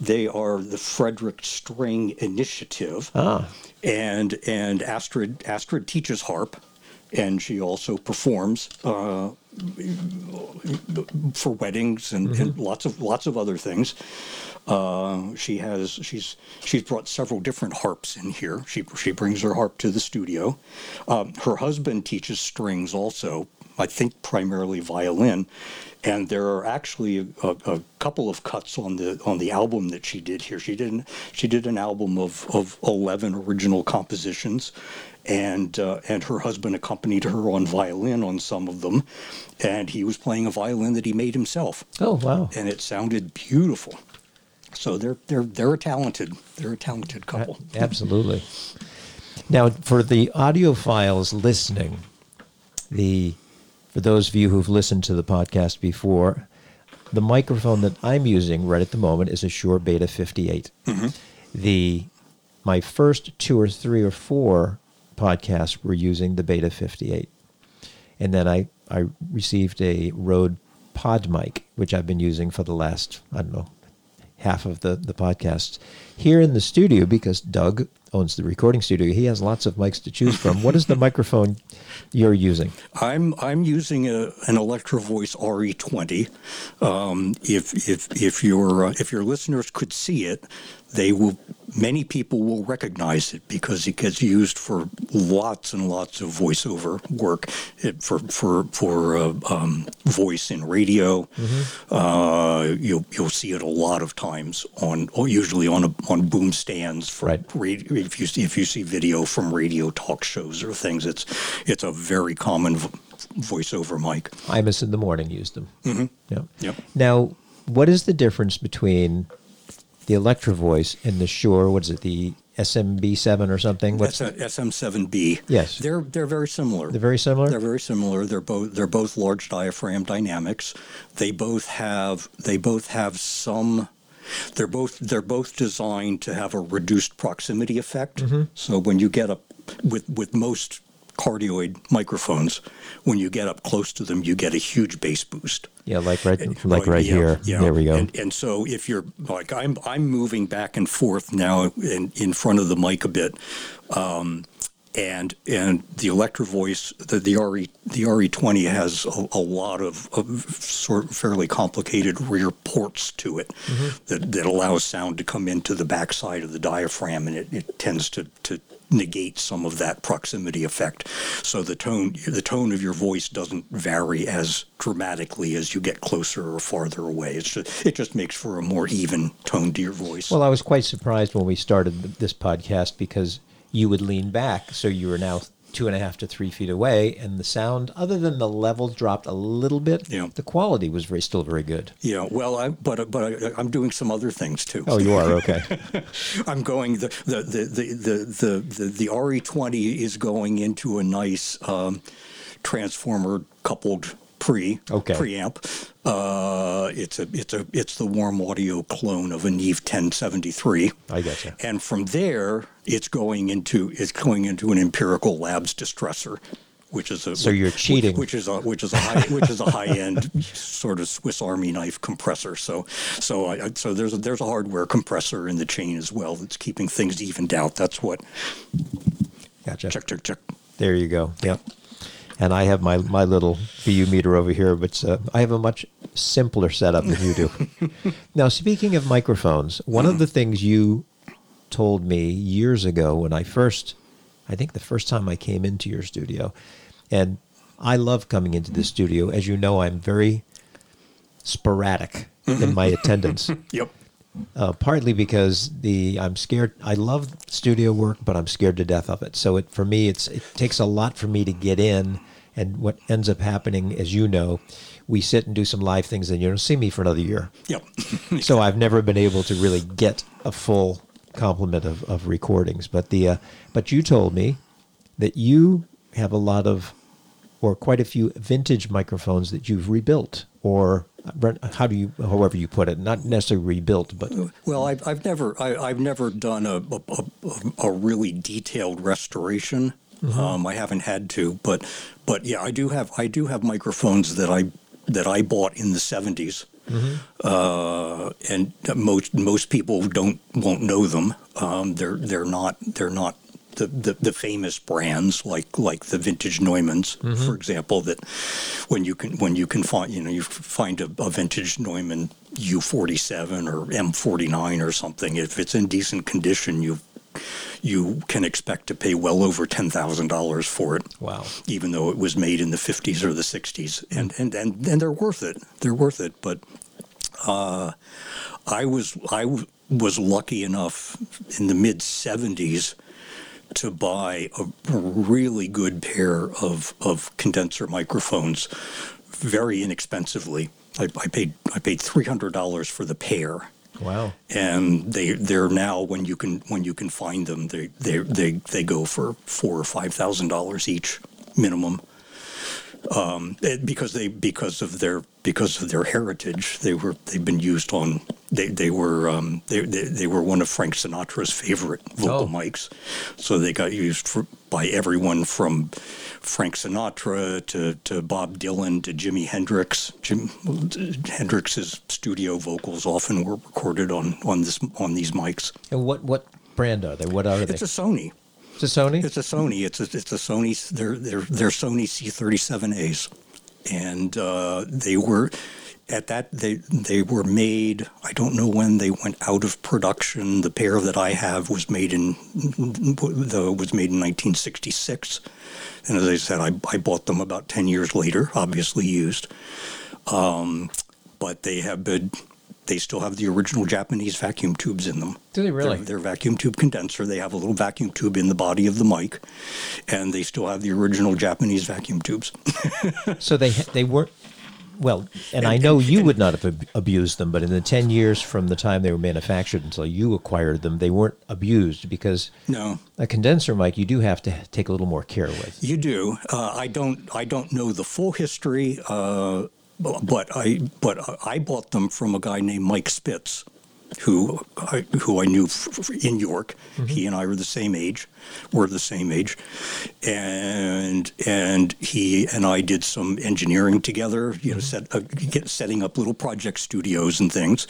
they are the Frederick String Initiative. Ah, and and Astrid Astrid teaches harp, and she also performs uh, for weddings and, and lots of lots of other things. Uh, she has she's she's brought several different harps in here. She she brings her harp to the studio. Um, her husband teaches strings also. I think primarily violin, and there are actually a, a couple of cuts on the on the album that she did here. She did an, she did an album of, of eleven original compositions, and uh, and her husband accompanied her on violin on some of them, and he was playing a violin that he made himself, oh wow, and it sounded beautiful. So they're they're they're a talented they're a talented couple. Absolutely. Now, for the audiophiles listening, the for those of you who've listened to the podcast before, the microphone that I'm using right at the moment is a Shure Beta 58. The my first two or three or four podcasts were using the Beta 58, and then I I received a Rode PodMic, which I've been using for the last I don't know half of the the podcasts here in the studio because Doug owns the recording studio. He has lots of mics to choose from. what is the microphone you're using? I'm I'm using a, an Electro Voice RE20. Um, if if if your uh, if your listeners could see it, they will. Many people will recognize it because it gets used for lots and lots of voiceover work, it, for for for uh, um, voice in radio. Uh, you'll you'll see it a lot of times on, or usually on a, on boom stands for Right. radio, if you see if you see video from radio talk shows or things, it's it's a very common v- voiceover mic. i Imus in the morning used them. Mm-hmm. Yep. Yep. Now, what is the difference between the Electro Voice and the Shure? What is it? The SMB7 or something? What's That's a SM7B. Yes. they're they're very similar. they're very similar. They're very similar. They're both they're both large diaphragm dynamics. They both have they both have some. They're both they're both designed to have a reduced proximity effect. Mm-hmm. So when you get up with with most cardioid microphones, when you get up close to them, you get a huge bass boost. yeah, like right, like Oh, right yeah, here. yeah. There we go. And, and so if you're like I'm, I'm moving back and forth now in, in front of the mic a bit, um, and and the Electro Voice, the the RE the RE20 has a, a lot of, of sort of fairly complicated rear ports to it that, that allows sound to come into the backside of the diaphragm, and it, it tends to to negate some of that proximity effect. So the tone the tone of your voice doesn't vary as dramatically as you get closer or farther away. It's just, it just makes for a more even tone to your voice. Well, I was quite surprised when we started this podcast because you would lean back, so you were now two and a half to three feet away, and the sound, other than the level dropped a little bit, Yeah. the quality was very still very good. yeah, well, I, but but I, I'm doing some other things too. Oh, you are okay. I'm going the the the the the the, the, the RE20 is going into a nice um, transformer coupled pre Okay. preamp. Uh, it's a it's a it's the Warm Audio clone of a Neve 1073. I gotcha. And from there, it's going into it's going into an Empirical Labs Distressor, which is a So you're cheating. which, is a which is a high which is a high end sort of Swiss Army knife compressor. So so I, I- so there's a, there's a hardware compressor in the chain as well that's keeping things evened out. That's what Gotcha. check check check. There you go. Yep. And I have my, my little VU meter over here, but uh, I have a much simpler setup than you do. now, speaking of microphones, one of the things you told me years ago when I first, I think the first time I came into your studio, and I love coming into the studio. As you know, I'm very sporadic in my attendance Yep. uh, partly because the I'm scared. I love studio work, but I'm scared to death of it. So it for me, it's it takes a lot for me to get in. And what ends up happening, as you know, we sit and do some live things, and you don't see me for another year. Yep. So I've never been able to really get a full complement of, of recordings. But the uh, but you told me that you have a lot of or quite a few vintage microphones that you've rebuilt or how do you however you put it not necessarily rebuilt but Well, I've, I've never I, I've never done a, a, a, a really detailed restoration. Um, I haven't had to, but but yeah, I do have I do have microphones that I that I bought in the 70s. Uh, and most most people don't won't know them. Um, they're they're not they're not the, the, the famous brands like like the vintage Neumanns, for example. That when you can when you can find you know you find a, a vintage Neumann U47 or M49 or something. If it's in decent condition, you you can expect to pay well over ten thousand dollars for it. Wow. Even though it was made in the 50s or the 60s and and and, and they're worth it. They're worth it. But uh, I was I w- was lucky enough in the mid 70s to buy a really good pair of, of condenser microphones very inexpensively. I, I paid I paid three hundred dollars for the pair wow. And they they're now when you can when you can find them they they they, they go for four or five thousand dollars each minimum um, it- because they because of their because of their heritage they were they've been used on they they were um, they, they they were one of Frank Sinatra's favorite vocal Oh. mics. So they got used for, by everyone from Frank Sinatra to, to Bob Dylan to Jimi Hendrix. Jim Hendrix's studio vocals often were recorded on on this on these mics. And what what brand are they? What are they? it's a Sony it's a sony it's a Sony. It's a, it's a Sony. They're they're they're Sony C37As, and uh, they were at that they they were made. I don't know when they went out of production. The pair that I have was made in the was made in 1966, and as I said, I I bought them about 10 years later, obviously used. Um, but they have been they still have the original Japanese vacuum tubes in them. Do they really? They're, they're vacuum tube condenser. They have a little vacuum tube in the body of the mic, and they still have the original Japanese vacuum tubes. So they they weren't well, and I know you would not have ab- abused them, but in the ten years from the time they were manufactured until you acquired them, they weren't abused because no, a condenser mic you do have to take a little more care with. you do. Uh, I don't. I don't know the full history, uh, but I but I bought them from a guy named Mike Spitz, who I, who I knew in York. He and I were the same age. We're the same age, and and he and I did some engineering together. You know, set uh, get, setting up little project studios and things.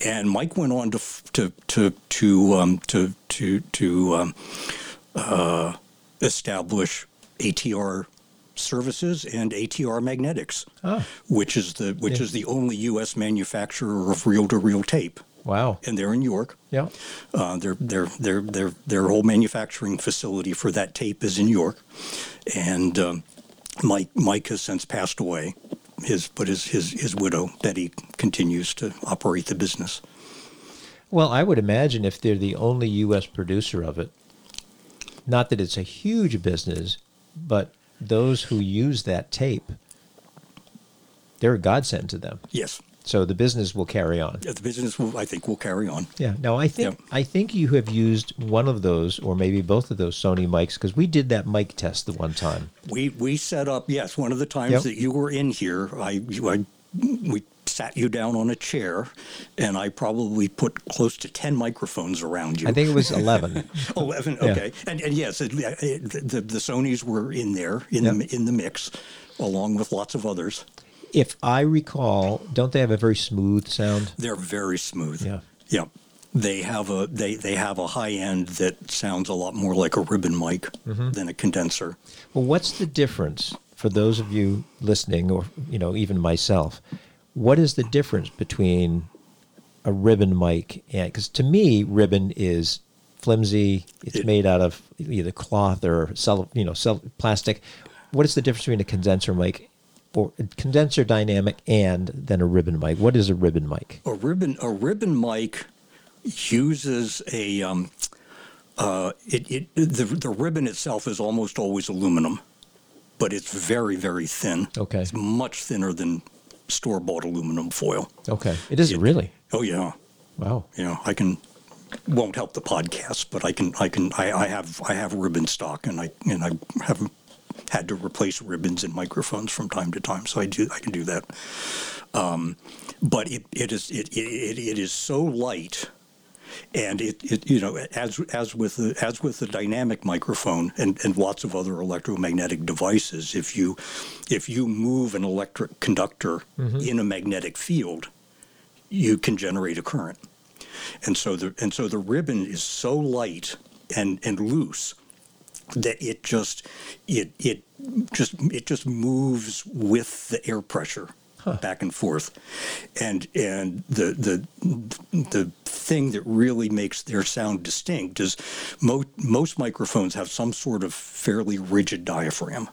And Mike went on to to to to um, to to to um, uh, establish ATR services and ATR Magnetics, Ah. which is the which Yeah. is the only U.S. manufacturer of reel-to-reel tape, Wow. and they're in York. Yeah. Uh, their their their their their whole manufacturing facility for that tape is in York, and um, Mike Mike has since passed away. His but his his his widow Betty continues to operate the business. Well, I would imagine if they're the only U.S. producer of it, not that it's a huge business, but those who use that tape, they're a godsend to them. Yes, So the business will carry on. the business will, I think will carry on. Yeah. Now I think. I think you have used one of those, or maybe both of those Sony mics, because we did that mic test the one time. We we set up yes. One of the times Yep. that you were in here, I, I we sat you down on a chair, and I probably put close to ten microphones around you. I think it was eleven. eleven. Yeah. Okay, and and yes, it, it, the the Sonys were in there in Yep. the in the mix, along with lots of others. if I recall, don't they have a very smooth sound? They're very smooth. Yeah. Yeah. They have a they, they have a high end that sounds a lot more like a ribbon mic Mm-hmm. than a condenser. Well, what's the difference for those of you listening, or you know, even myself? What is the difference between a ribbon mic and because to me, ribbon is flimsy. It's It- made out of either cloth or cell, you know, cell plastic. What is the difference between a condenser mic or a condenser dynamic and then a ribbon mic? What is a ribbon mic? A ribbon a ribbon mic uses a um, uh, it, it the the ribbon itself is almost always aluminum, but it's very very thin. Okay. It's much thinner than store bought aluminum foil. Okay, it isn't really. Oh yeah. Wow. Yeah, I can won't help the podcast, but I can I can I, I have I have ribbon stock and I and I have had to replace ribbons and microphones from time to time, so I do I can do that. Um, but it, it is it, it, it is so light and it, it you know as as with the as with the dynamic microphone and, and lots of other electromagnetic devices if you if you move an electric conductor mm-hmm. in a magnetic field you can generate a current. And so the and so the ribbon is so light and and loose that it just it it just it just moves with the air pressure back and forth and and the the the thing that really makes their sound distinct is mo- most microphones have some sort of fairly rigid diaphragm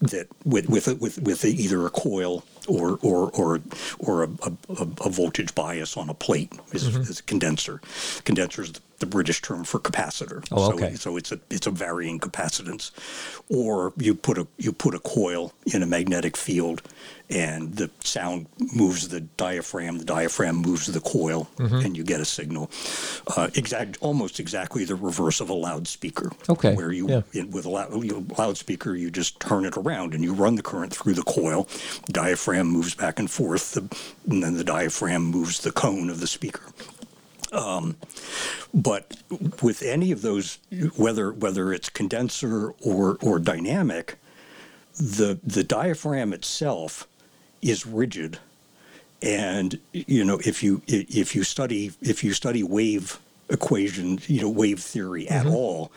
that with with with with either a coil or or or or a, a, a voltage bias on a plate is, Mm-hmm. is a condenser. Condenser is the British term for capacitor. Oh, so, okay. So it's a it's a varying capacitance, or you put a you put a coil in a magnetic field, and the sound moves the diaphragm. The diaphragm moves the coil, Mm-hmm. and you get a signal. Uh, exact almost exactly the reverse of a loudspeaker. Okay, Where you yeah. in, with a lou- you know, loudspeaker, you just turn it around and you run the current through the coil. Diaphragm moves back and forth, the, and then the diaphragm moves the cone of the speaker. Um, but with any of those, whether whether it's condenser or or dynamic, the the diaphragm itself is rigid, and you know if you if you study if you study wave equation, you know wave theory at all,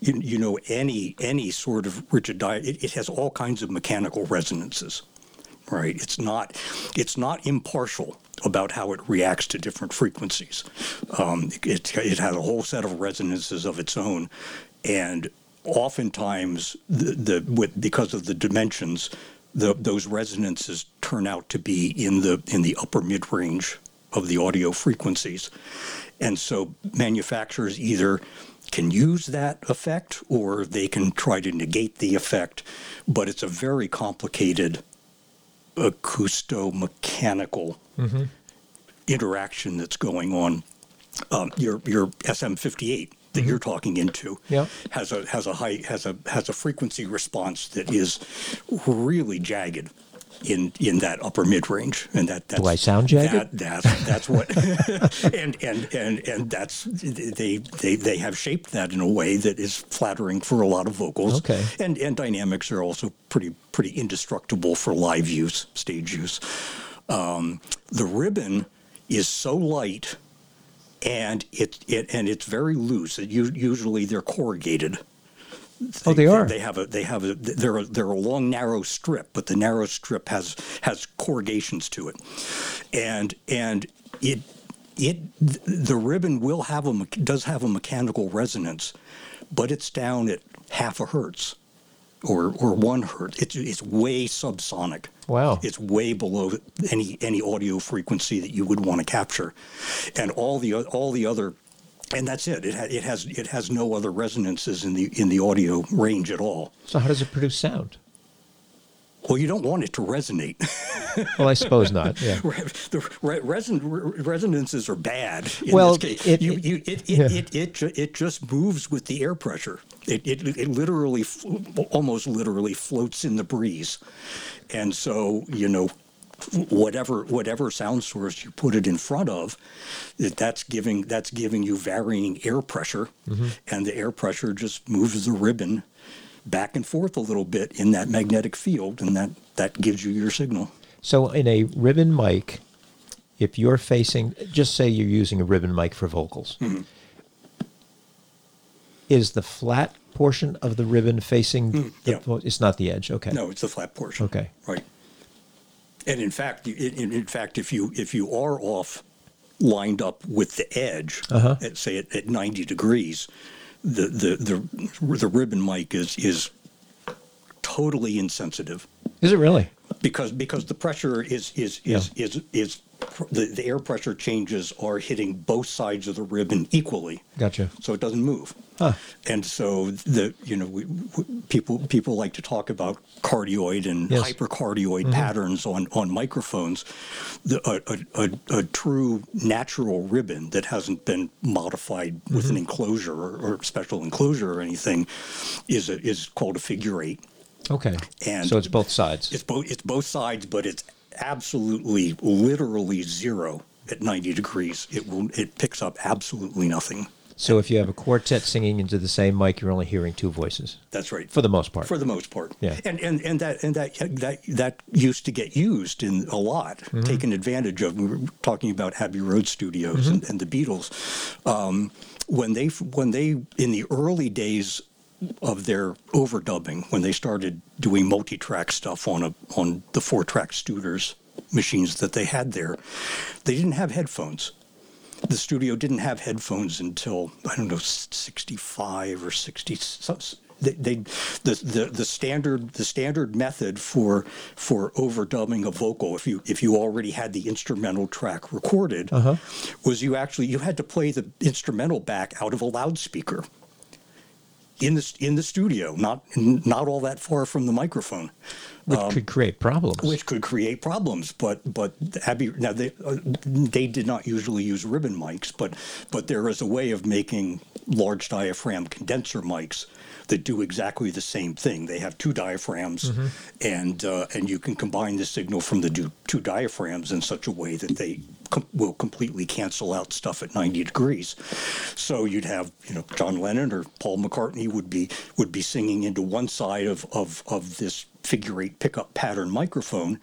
you, you know any any sort of rigid di it, it has all kinds of mechanical resonances right? It's not it's not impartial about how it reacts to different frequencies um, it, it has a whole set of resonances of its own and oftentimes the, the with because of the dimensions the, those resonances turn out to be in the in the upper mid range of the audio frequencies. And so manufacturers either can use that effect or they can try to negate the effect, but it's a very complicated acousto-mechanical interaction that's going on. Um, your your SM58 that you're talking into Yeah. has a has a high has a has a frequency response that is really jagged in in that upper mid range, and that that's, I sound jagged? That, that's that's what and and and and that's they they they have shaped that in a way that is flattering for a lot of vocals. Okay. and and dynamics are also pretty pretty indestructible for live use, stage use. Um, the ribbon is so light and it, it and it's very loose. It, usually they're corrugated. Oh, they are. They have a they have a they're a, they're a long narrow strip, but the narrow strip has has corrugations to it, and and it it the ribbon will have a does have a mechanical resonance, but it's down at half a hertz, or or one hertz. It's it's way subsonic. Wow. It's way below any any audio frequency that you would want to capture, and all the all the other, and that's it. It ha- it has it has no other resonances in the in the audio range at all. So how does it produce sound? Well, you don't want it to resonate. Well, I suppose not. Yeah. the re- reson- re- resonances are bad. In Well, this case. it- you, it- you, it, it, yeah. it, it, ju- it just moves with the air pressure. It, it, it literally, almost literally floats in the breeze. And so, you know, whatever whatever sound source you put it in front of, that's giving that's giving you varying air pressure, Mm-hmm. and the air pressure just moves the ribbon back and forth a little bit in that magnetic field, and that that gives you your signal. So in a ribbon mic, if you're facing, just say you're using a ribbon mic for vocals, Mm-hmm. is the flat portion of the ribbon facing? the, Mm, yeah. vo- it's not the edge. Okay. No, it's the flat portion. Okay. Right. And in fact, in, in fact, if you if you are off lined up with the edge, Uh-huh. at, say at, at 90 degrees, the, the the the ribbon mic is is totally insensitive Is it really? Because because the pressure is is is is, is the, the air pressure changes are hitting both sides of the ribbon equally Gotcha. so it doesn't move. Huh. And so the you know we, we, people people like to talk about cardioid and Yes. hypercardioid mm-hmm. patterns on on microphones. The, a, a, a, a true natural ribbon that hasn't been modified with an mm-hmm. enclosure or, or special enclosure or anything is a, is called a figure eight. Okay. And- so it's both sides. It's both it's both sides, but it's absolutely literally zero at 90 degrees. It will it picks up absolutely nothing. So if you have a quartet singing into the same mic, you're only hearing two voices That's right. for the most part. for the most part. Yeah. And and and that and that that that used to get used in a lot, Mm-hmm. taken advantage of. We were talking about Abbey Road Studios Mm-hmm. and, and the Beatles. Um, when they when they in the early days of their overdubbing, when they started doing multi-track stuff on a on the four-track Studers machines that they had there, they didn't have headphones the studio didn't have headphones until I don't know sixty five or sixty. They, they the, the the standard the standard method for for overdubbing a vocal if you if you already had the instrumental track recorded uh-huh. was you actually you had to play the instrumental back out of a loudspeaker in the in the studio not not all that far from the microphone which could create problems. which could create problems. But but Abbey now they uh, they did not usually use ribbon mics, but but there is a way of making large diaphragm condenser mics that do exactly the same thing. They have two diaphragms, and uh, and you can combine the signal from the two, two diaphragms in such a way that they com- will completely cancel out stuff at 90 degrees. So you'd have you know John Lennon or Paul McCartney would be would be singing into one side of of, of this figure eight pickup pattern microphone,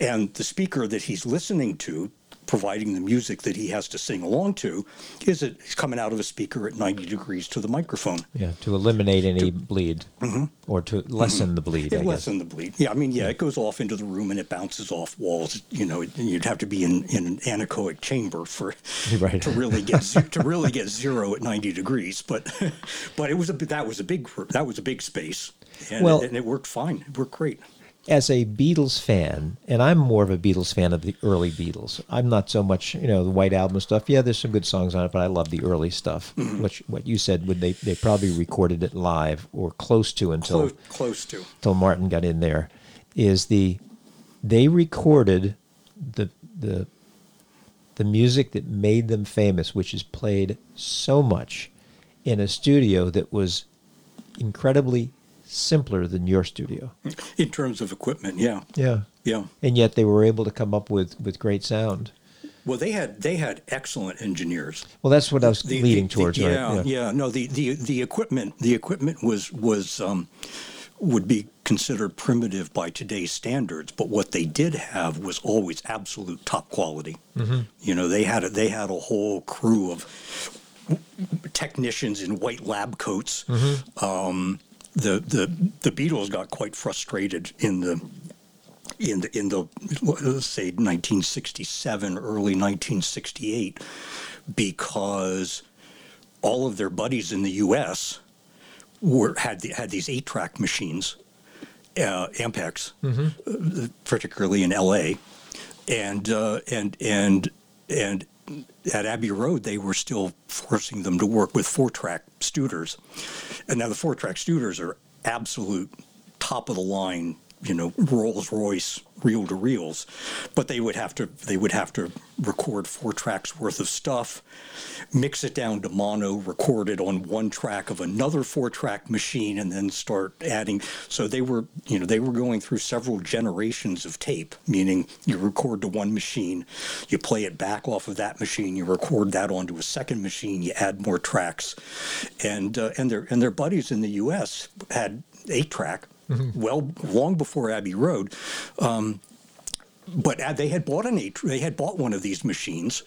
and the speaker that he's listening to, providing the music that he has to sing along to, is it coming out of a speaker at 90 degrees to the microphone. yeah, to eliminate any bleed or to lessen the bleed. I Mm-hmm. It lessen the bleed. Yeah, I mean, yeah, it goes off into the room and it bounces off walls. You know, you'd have to be in, in an anechoic chamber for Right. to really get to really get zero at 90 degrees. But but it was a that was a big that was a big space, and, Well- it, and it worked fine. It worked great. As a Beatles fan, and I'm more of a Beatles fan of the early Beatles. I'm not so much, you know, the White Album stuff. Yeah, there's some good songs on it, but I love the early stuff. Mm-hmm. Which what you said would they they probably recorded it live or close to until Close, close to. until Martin got in there. Is the they recorded the the the music that made them famous, which is played so much in a studio that was incredibly simpler than your studio. In terms of equipment, yeah, Yeah. yeah. And yet they were able to come up with, with great sound. Well, they had they had excellent engineers. Well, that's what I was The- leading the- towards, the, right? yeah, yeah, No, the, the the equipment the equipment was was um, would be considered primitive by today's standards, but what they did have was always absolute top quality. Mm-hmm. You know, they had a, they had a whole crew of technicians in white lab coats. Mm-hmm. Um, the the the Beatles got quite frustrated in the in the in the let's say 1967, early 1968, because all of their buddies in the U.S. were had the, had these eight track machines, uh, Ampex, uh, particularly in L.A. and uh, and and and at Abbey Road, they were still forcing them to work with four track Studers, and now the four track Studers are absolute top of the line, you know, Rolls Royce reel to reels, but they would have to they would have to record four tracks worth of stuff, mix it down to mono, record it on one track of another four track machine, and then start adding. So they were you know they were going through several generations of tape, meaning you record to one machine, you play it back off of that machine, you record that onto a second machine, you add more tracks, and uh, and their and their buddies in the U.S. had eight track. Well, long before Abbey Road, um, but uh, they had bought an eight. They had bought one of these machines,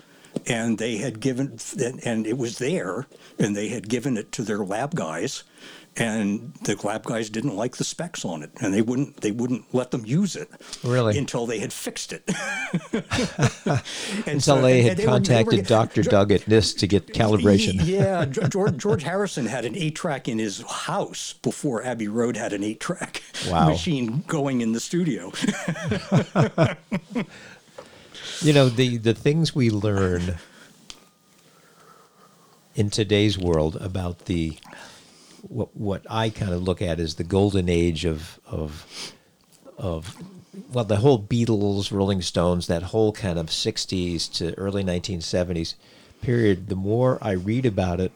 and they had given, and it was there, and they had given it to their lab guys, and the lab guys didn't like the specs on it, and they wouldn't they wouldn't let them use it Really? until they had fixed it. and Until they and- had contacted were- Dr. Doug at NIST to get calibration. Yeah, George, George Harrison had an eight track in his house before Abbey Road had an eight track Wow. machine going in the studio. You know, the, the things we learn in today's world about the what what I kind of look at is the golden age of of of well the whole Beatles, Rolling Stones, that whole kind of 60s to early 1970s period, the more I read about it,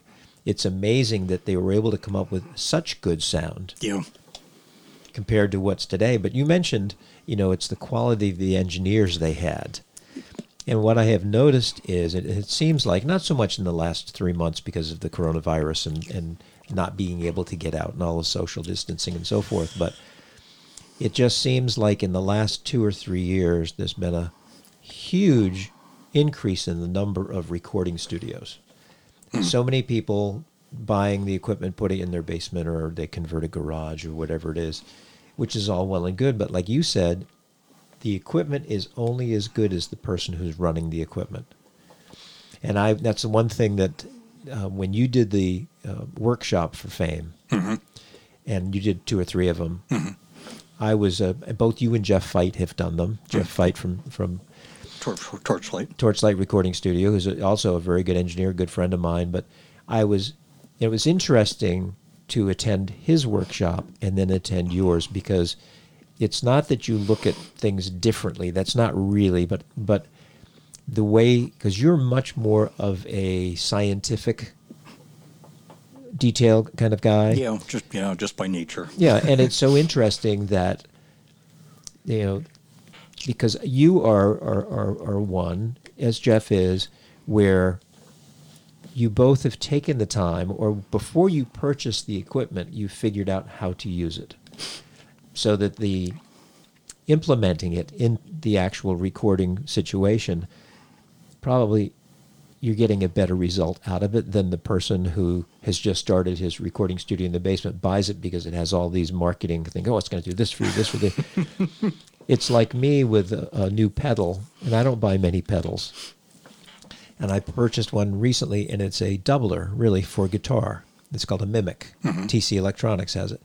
it's amazing that they were able to come up with such good sound Yeah. compared to what's today. But you mentioned, you know, it's the quality of the engineers they had. And what I have noticed is it, it seems like, not so much in the last three months because of the coronavirus and, and not being able to get out and all the social distancing and so forth, but it just seems like in the last two or three years, there's been a huge increase in the number of recording studios. So many people buying the equipment, putting it in their basement, or they convert a garage or whatever it is, which is all well and good. But like you said, the equipment is only as good as the person who's running the equipment. And I that's the one thing that uh, when you did the uh, workshop for Fame, and you did two or three of them, I was uh, both you and Jeff Fight have done them. Jeff Fight from from Torch, torchlight. Torchlight Recording Studio, who's also a very good engineer, good friend of mine. But I was, it was interesting to attend his workshop and then attend yours because it's not that you look at things differently. That's not really, but but the way because you're much more of a scientific detail kind of guy. Yeah, just yeah, just by nature. Yeah, and it's so interesting that you know because you are are, are are one as Jeff is where you both have taken the time or before you purchase the equipment you figured out how to use it so that the implementing it in the actual recording situation probably you're getting a better result out of it than the person who has just started his recording studio in the basement buys it because it has all these marketing things. Oh, it's going to do this for you, this for you. it's like me with a, a new pedal, and I don't buy many pedals. And I purchased one recently, and it's a doubler, really, for guitar. It's called a Mimiq. Mm-hmm. TC Electronics has it.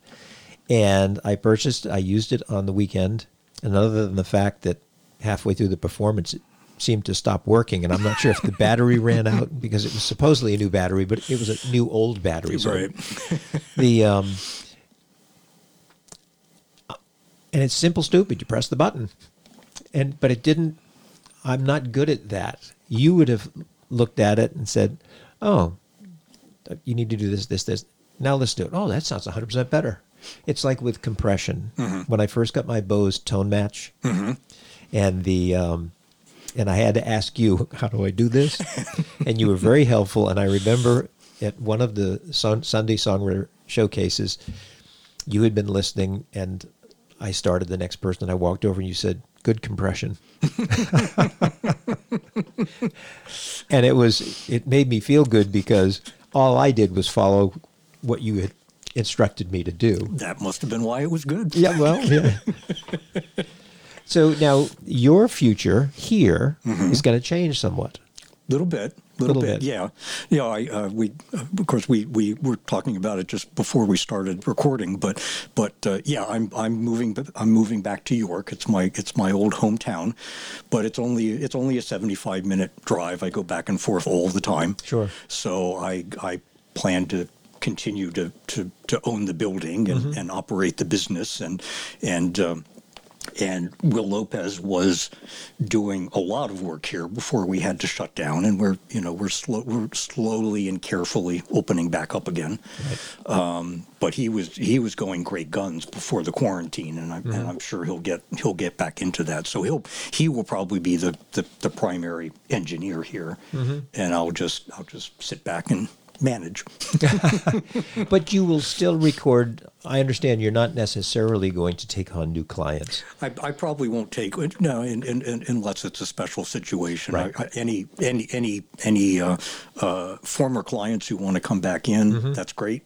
and I purchased. I used it on the weekend, and other than the fact that halfway through the performance it seemed to stop working, and I'm not sure if the battery ran out because it was supposedly a new battery, but it was a new old battery. So Right. the um, and it's simple, stupid. You press the button, and but it didn't. I'm not good at that. You would have looked at it and said, "Oh, you need to do this, this, this." Now let's do it. Oh, that sounds 100 percent better. It's like with compression. When I first got my Bose ToneMatch, and the um, and I had to ask you, how do I do this? and you were very helpful. And I remember at one of the Sun- Sunday Songwriter showcases, you had been listening, and I started the next person, and I walked over, and you said, "Good compression." and it was it made me feel good because all I did was follow what you had instructed me to do. That must have been why it was good. Yeah, well, yeah. so now your future here is going to change somewhat. Little bit, little, Little bit. bit. Yeah, yeah. I uh, we uh, of course we we were talking about it just before we started recording, but but uh, yeah, I'm I'm moving I'm moving back to York. It's my it's my old hometown, but it's only it's only a 75 minute drive. I go back and forth all the time. Sure. So I I plan to continue to to, to own the building and, and operate the business and and. Um, and Will Lopez was doing a lot of work here before we had to shut down, and we're you know we're slow, we're slowly and carefully opening back up again. Um, but he was he was going great guns before the quarantine, and, I, and I'm sure he'll get he'll get back into that. So he'll he will probably be the the, the primary engineer here, and I'll just I'll just sit back and manage. But you will still record. I understand you're not necessarily going to take on new clients. I, I probably won't take no, in, in, in, unless it's a special situation. Right. I, I, any any any any uh, uh, former clients who want to come back in, Mm-hmm. that's great.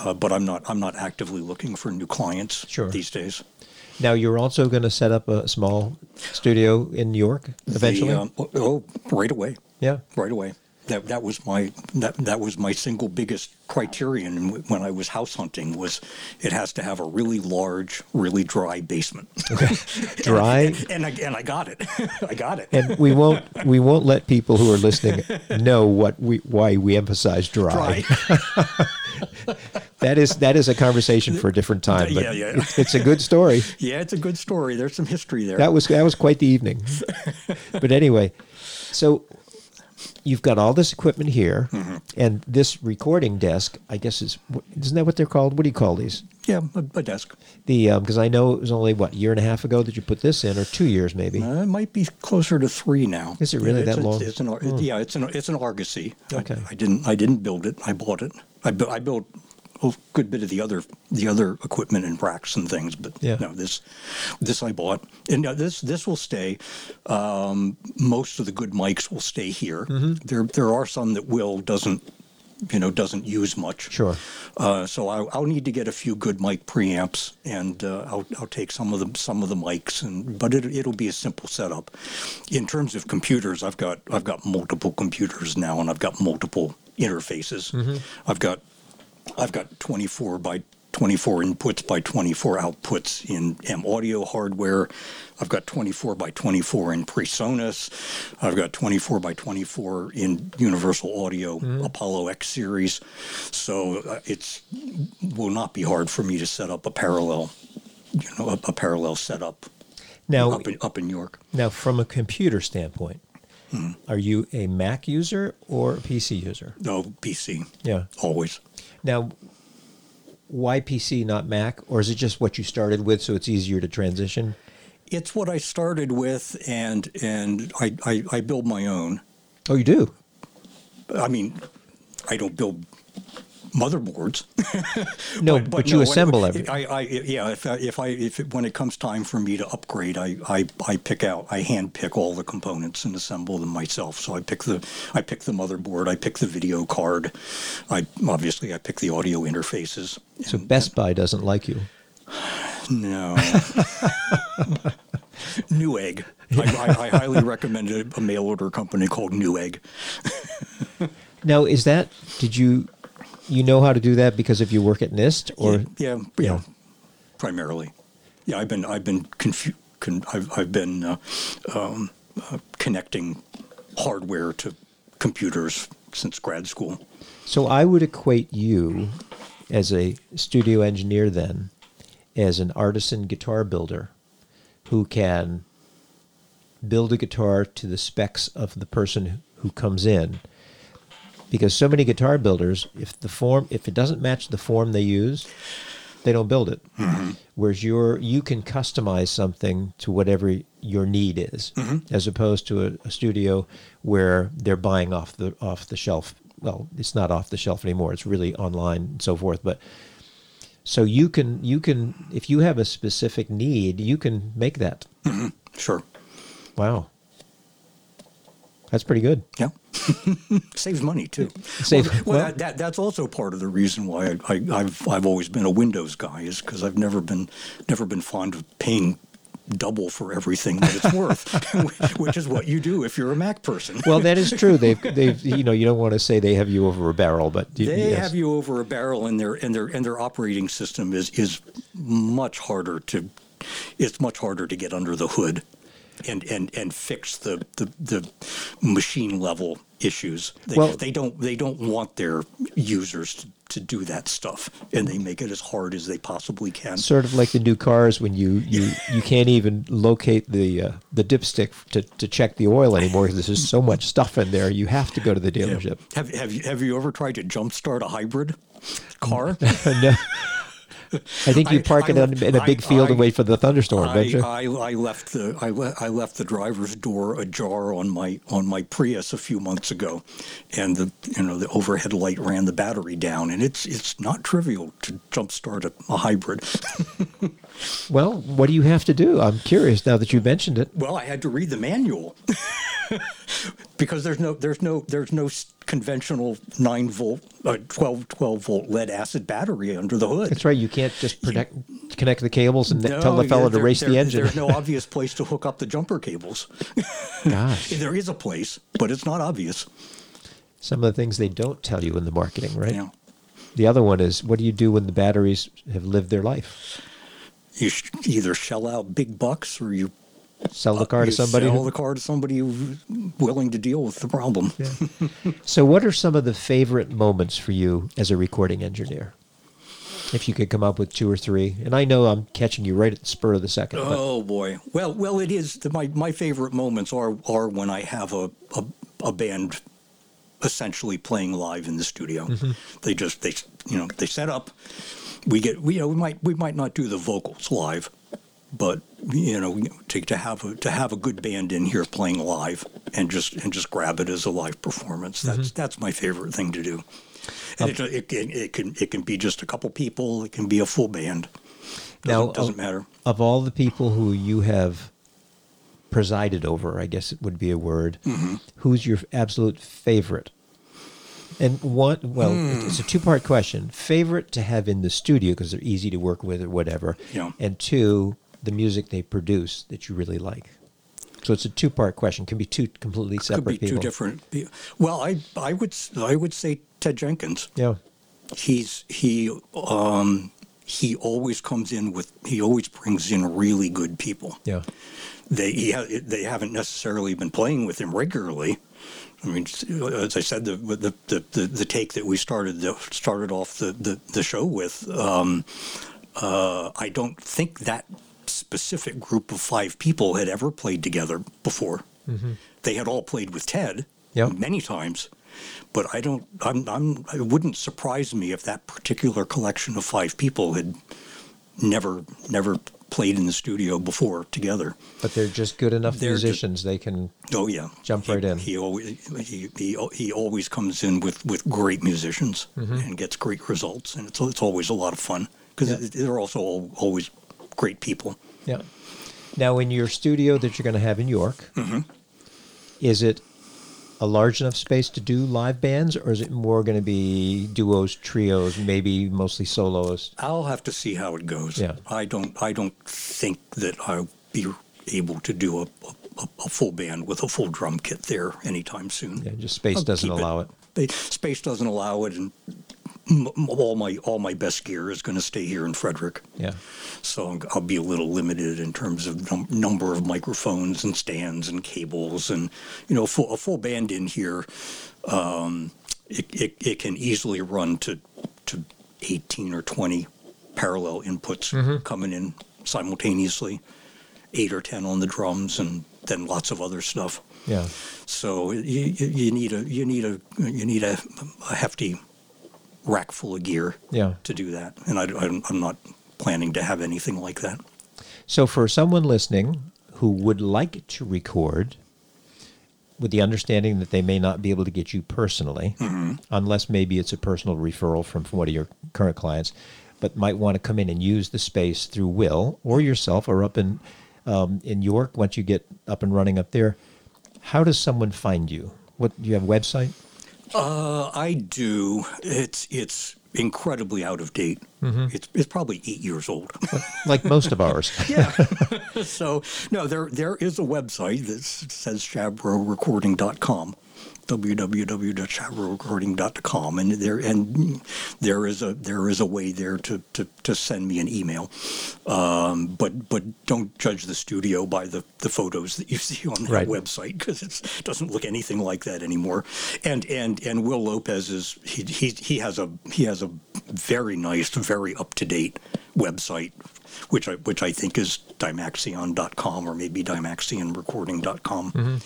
Uh, but I'm not I'm not actively looking for new clients Sure. these days. Now you're also going to set up a small studio in New York eventually. The, um, oh, oh, right away. yeah. right away. That that was my that that was my single biggest criterion when I was house hunting was it has to have a really large, really dry basement. Okay. Dry. and I and I got it. I got it. and we won't we won't let people who are listening know what we why we emphasize dry. Dry. That is that is a conversation for a different time. But Yeah, yeah. It's, it's a good story. yeah, it's a good story. There's some history there. That was that was quite the evening. but anyway, so you've got all this equipment here, Mm-hmm. and this recording desk. I guess is isn't that what they're called? What do you call these? yeah, a, a desk. The because I know it was only what a year and a half ago that you put this in, or two years maybe. Uh, it might be closer to three now. Is it really it's that a- long? It's an, Ar- yeah, it's an it's an Argosy. I- Okay. I, didn't I didn't build it. I bought it. I, bu- I built a good bit of the other the other equipment and racks and things, but Yeah. no, this this I bought, and this this will stay. Um, most of the good mics will stay here. Mm-hmm. There there are some that Will doesn't you know doesn't use much. Sure. Uh, so I, I'll need to get a few good mic preamps, and uh, I'll, I'll take some of the some of the mics, and but it, it'll be a simple setup. In terms of computers, I've got I've got multiple computers now, and I've got multiple interfaces. I've got I've got 24 by 24 inputs by 24 outputs in M-Audio hardware. I've got 24 by 24 in PreSonus. I've got 24 by 24 in Universal Audio Apollo X series. So uh, it's will not be hard for me to set up a parallel, you know, a, a parallel setup Now, up in up in York. now from a computer standpoint, Hmm. are you a Mac user or a PC user? No PC, Yeah. always. Now, why PC, not Mac, or is it just what you started with, so it's easier to transition? It's what I started with, and and I, I, I build my own. Oh, you do. I mean, I don't build motherboards. No, but, you no, assemble when- everything. I, I, yeah. If I, if I, if it, when it comes time for me to upgrade, I, I, I pick out, I hand pick all the components and assemble them myself. So I pick the, I pick the motherboard, I pick the video card, I obviously I pick the audio interfaces. so Best Buy doesn't like you. No. Newegg. I, I, I highly recommend a, a mail order company called Newegg. Now, is that did you you know how to do that because if you work at NIST or yeah, yeah, yeah. primarily. Yeah, I've been I've been confu- con- I've I've been uh, um, uh, connecting hardware to computers since grad school. So I would equate you as a studio engineer then as an artisan guitar builder who can build a guitar to the specs of the person who comes in because so many guitar builders if the form if it doesn't match the form they use they don't build it. Mm-hmm. Whereas you're you can customize something to whatever your need is mm-hmm. as opposed to a, a studio where they're buying off the off the shelf. Well it's not off the shelf anymore. It's really online and so forth. But so you can you can if you have a specific need you can make that. Mm-hmm. Sure. wow. That's pretty good. Yeah. Saves money too. Save- well, well, well- that, that, that's also part of the reason why I, I, I've I've always been a Windows guy is because I've never been never been fond of paying double for everything that it's worth, which is what you do if you're a Mac person. well that is true they've they've you know you don't want to say they have you over a barrel but y- They yes. have you over a barrel, and their and their and their operating system is is much harder to. It's much harder to get under the hood, and and and fix the the, the machine level issues. They, Well- they don't they don't want their users to, to do that stuff, and they make it as hard as they possibly can. sort of like the new cars when you you, you can't even locate the uh, the dipstick to, to check the oil anymore because there's so much stuff in there you have to go to the Yeah. dealership Have have you have you ever tried to jumpstart a hybrid car? no. I think you park I it in, in a big I- field and I- wait for the thunderstorm, don't I, you? I, I left the I, le- I left the driver's door ajar on my on my Prius a few months ago, and the you know the overhead light ran the battery down, and it's it's not trivial to jumpstart a, a hybrid. well, what do you have to do? I'm curious now that you mentioned it. well, I had to read the manual because there's no there's no there's no conventional nine volt uh, 12 12 volt lead acid battery under the hood. That's right. You can't just protect, connect the cables and No, tell the fellow to there- race the engine. There's no obvious place to hook up the jumper cables. Gosh, There is a place, but it's not obvious. some of the things they don't tell you in the marketing, right? Yeah. The other one is what do you do when the batteries have lived their life? You either shell out big bucks or you Sell the car to somebody. sell who- the car to somebody who's willing to deal with the problem. So, what are some of the favorite moments for you as a recording engineer? If you could come up with two or three, and I know I'm catching you right at the spur of the second, but Oh boy. Well, well, it is. The, my my favorite moments are are when I have a a, a band essentially playing live in the studio. Mm-hmm. They just they you know they set up. We get we you know we might we might not do the vocals live, but you know to, to have a to have a good band in here playing live and just and just grab it as a live performance. Mm-hmm. That's that's my favorite thing to do. And it, it, can- it can it can be just a couple people. It can be a full band. Doesn't, Now, doesn't of- matter. of all the people who you have presided over, I guess it would be a word, Mm-hmm. who's your absolute favorite? And one, well, Hmm. it's a two part question. Favorite to have in the studio because they're easy to work with or whatever. Yeah. And two, the music they produce that you really like. So it's a two part question. Can be two completely separate could be people. two different. Well, I I would I would say Ted Jenkins. Yeah. He's he um he always comes in with he always brings in really good people. Yeah. They he ha, they haven't necessarily been playing with him regularly. I mean, as I said, the the the, the, the take that we started the, started off the, the, the show with. Um, uh, I don't think that specific group of five people had ever played together before. They had all played with Ted Yep. many times, but I don't. I'm, I'm. It wouldn't surprise me if that particular collection of five people had never never played in the studio before together. But they're just good enough They're musicians. they can. Oh yeah, Jump He- right in. He always he, he, he always comes in with, with great musicians Mm-hmm. and gets great results, and it's it's always a lot of fun because Yeah. they're also al- always great people. Yeah. Now, in your studio that you're going to have in York, Mm-hmm. is it a large enough space to do live bands, or is it more going to be duos, trios, maybe mostly solos? I'll have to see how it goes. Yeah. I don't I don't think that I'll be able to do a, a, a full band with a full drum kit there anytime soon. Yeah, just space I'll doesn't allow it. They, space doesn't allow it, and m- m- all my all my best gear is going to stay here in Frederick. Yeah. So I'm- I'll be a little limited in terms of num- number of microphones and stands and cables and you know a full, a full band in here. Um, it, it, it can easily run to to 18 or 20 parallel inputs coming in simultaneously, eight or 10 on the drums and then lots of other stuff. Yeah. So you, you you need a you need a you need a, a hefty rack full of gear Yeah. to do that, and I, I'm, I'm not planning to have anything like that. So, for someone listening who would like to record, with the understanding that they may not be able to get you personally, unless maybe it's a personal referral from, from one of your current clients, but might want to come in and use the space through Will or yourself or up in um, in York once you get up and running up there. How does someone find you? What do you have a website? Uh, I do. It's it's incredibly out of date. It's it's probably eight years old. Like most of ours. yeah. so no, there there is a website that says chabrorecording.com www.chabrorecording.com and there and there is a there is a way there to, to, to send me an email um, but but don't judge the studio by the, the photos that you see on that Right. website because it doesn't look anything like that anymore and and and Will Lopez is he he, he has a he has a very nice very up to date website which I which I think is dymaxion.com or maybe Dymaxionrecording.com.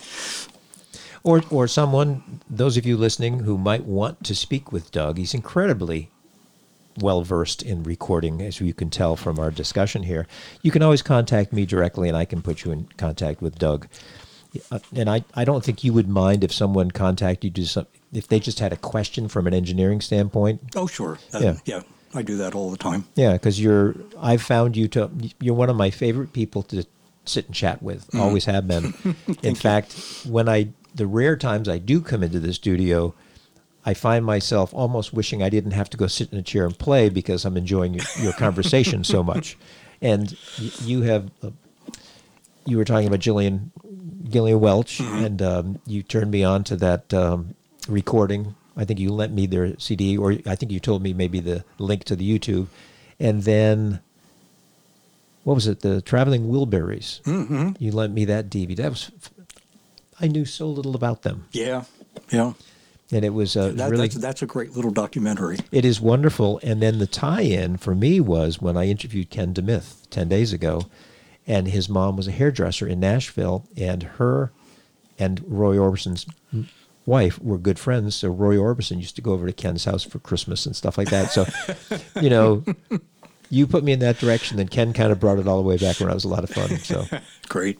Or, or someone, those of you listening who might want to speak with Doug, he's incredibly well versed in recording, as you can tell from our discussion here. You can always contact me directly, and I can put you in contact with Doug. Uh, And I, I don't think you would mind if someone contacted you to some, if they just had a question from an engineering standpoint. Oh, sure. That- Yeah. yeah, I do that all the time. Yeah, because you're. I've found you to. You're one of my favorite people to sit and chat with. Always have been. In fact, when I the rare times I do come into the studio, I find myself almost wishing I didn't have to go sit in a chair and play because I'm enjoying your, your conversation so much. And y- you have. Uh, you were talking about Gillian Gillian Welch, and um, you turned me on to that um, recording. I think you lent me their CD, or I think you told me maybe the link to the YouTube, and then what was it? The Traveling Wilburys. Mm-hmm. You lent me that DVD. That was I knew so little about them, Yeah, yeah. and it was a That, really that's, that's a great little documentary. it is wonderful. And then the tie-in for me was when I interviewed Ken DeMith ten days ago, and his mom was a hairdresser in Nashville, and her and Roy Orbison's wife were good friends. So Roy Orbison used to go over to Ken's house for Christmas and stuff like that. So, you know, you put me in that direction, then Ken kind of brought it all the way back around. It was a lot of fun. So. Great.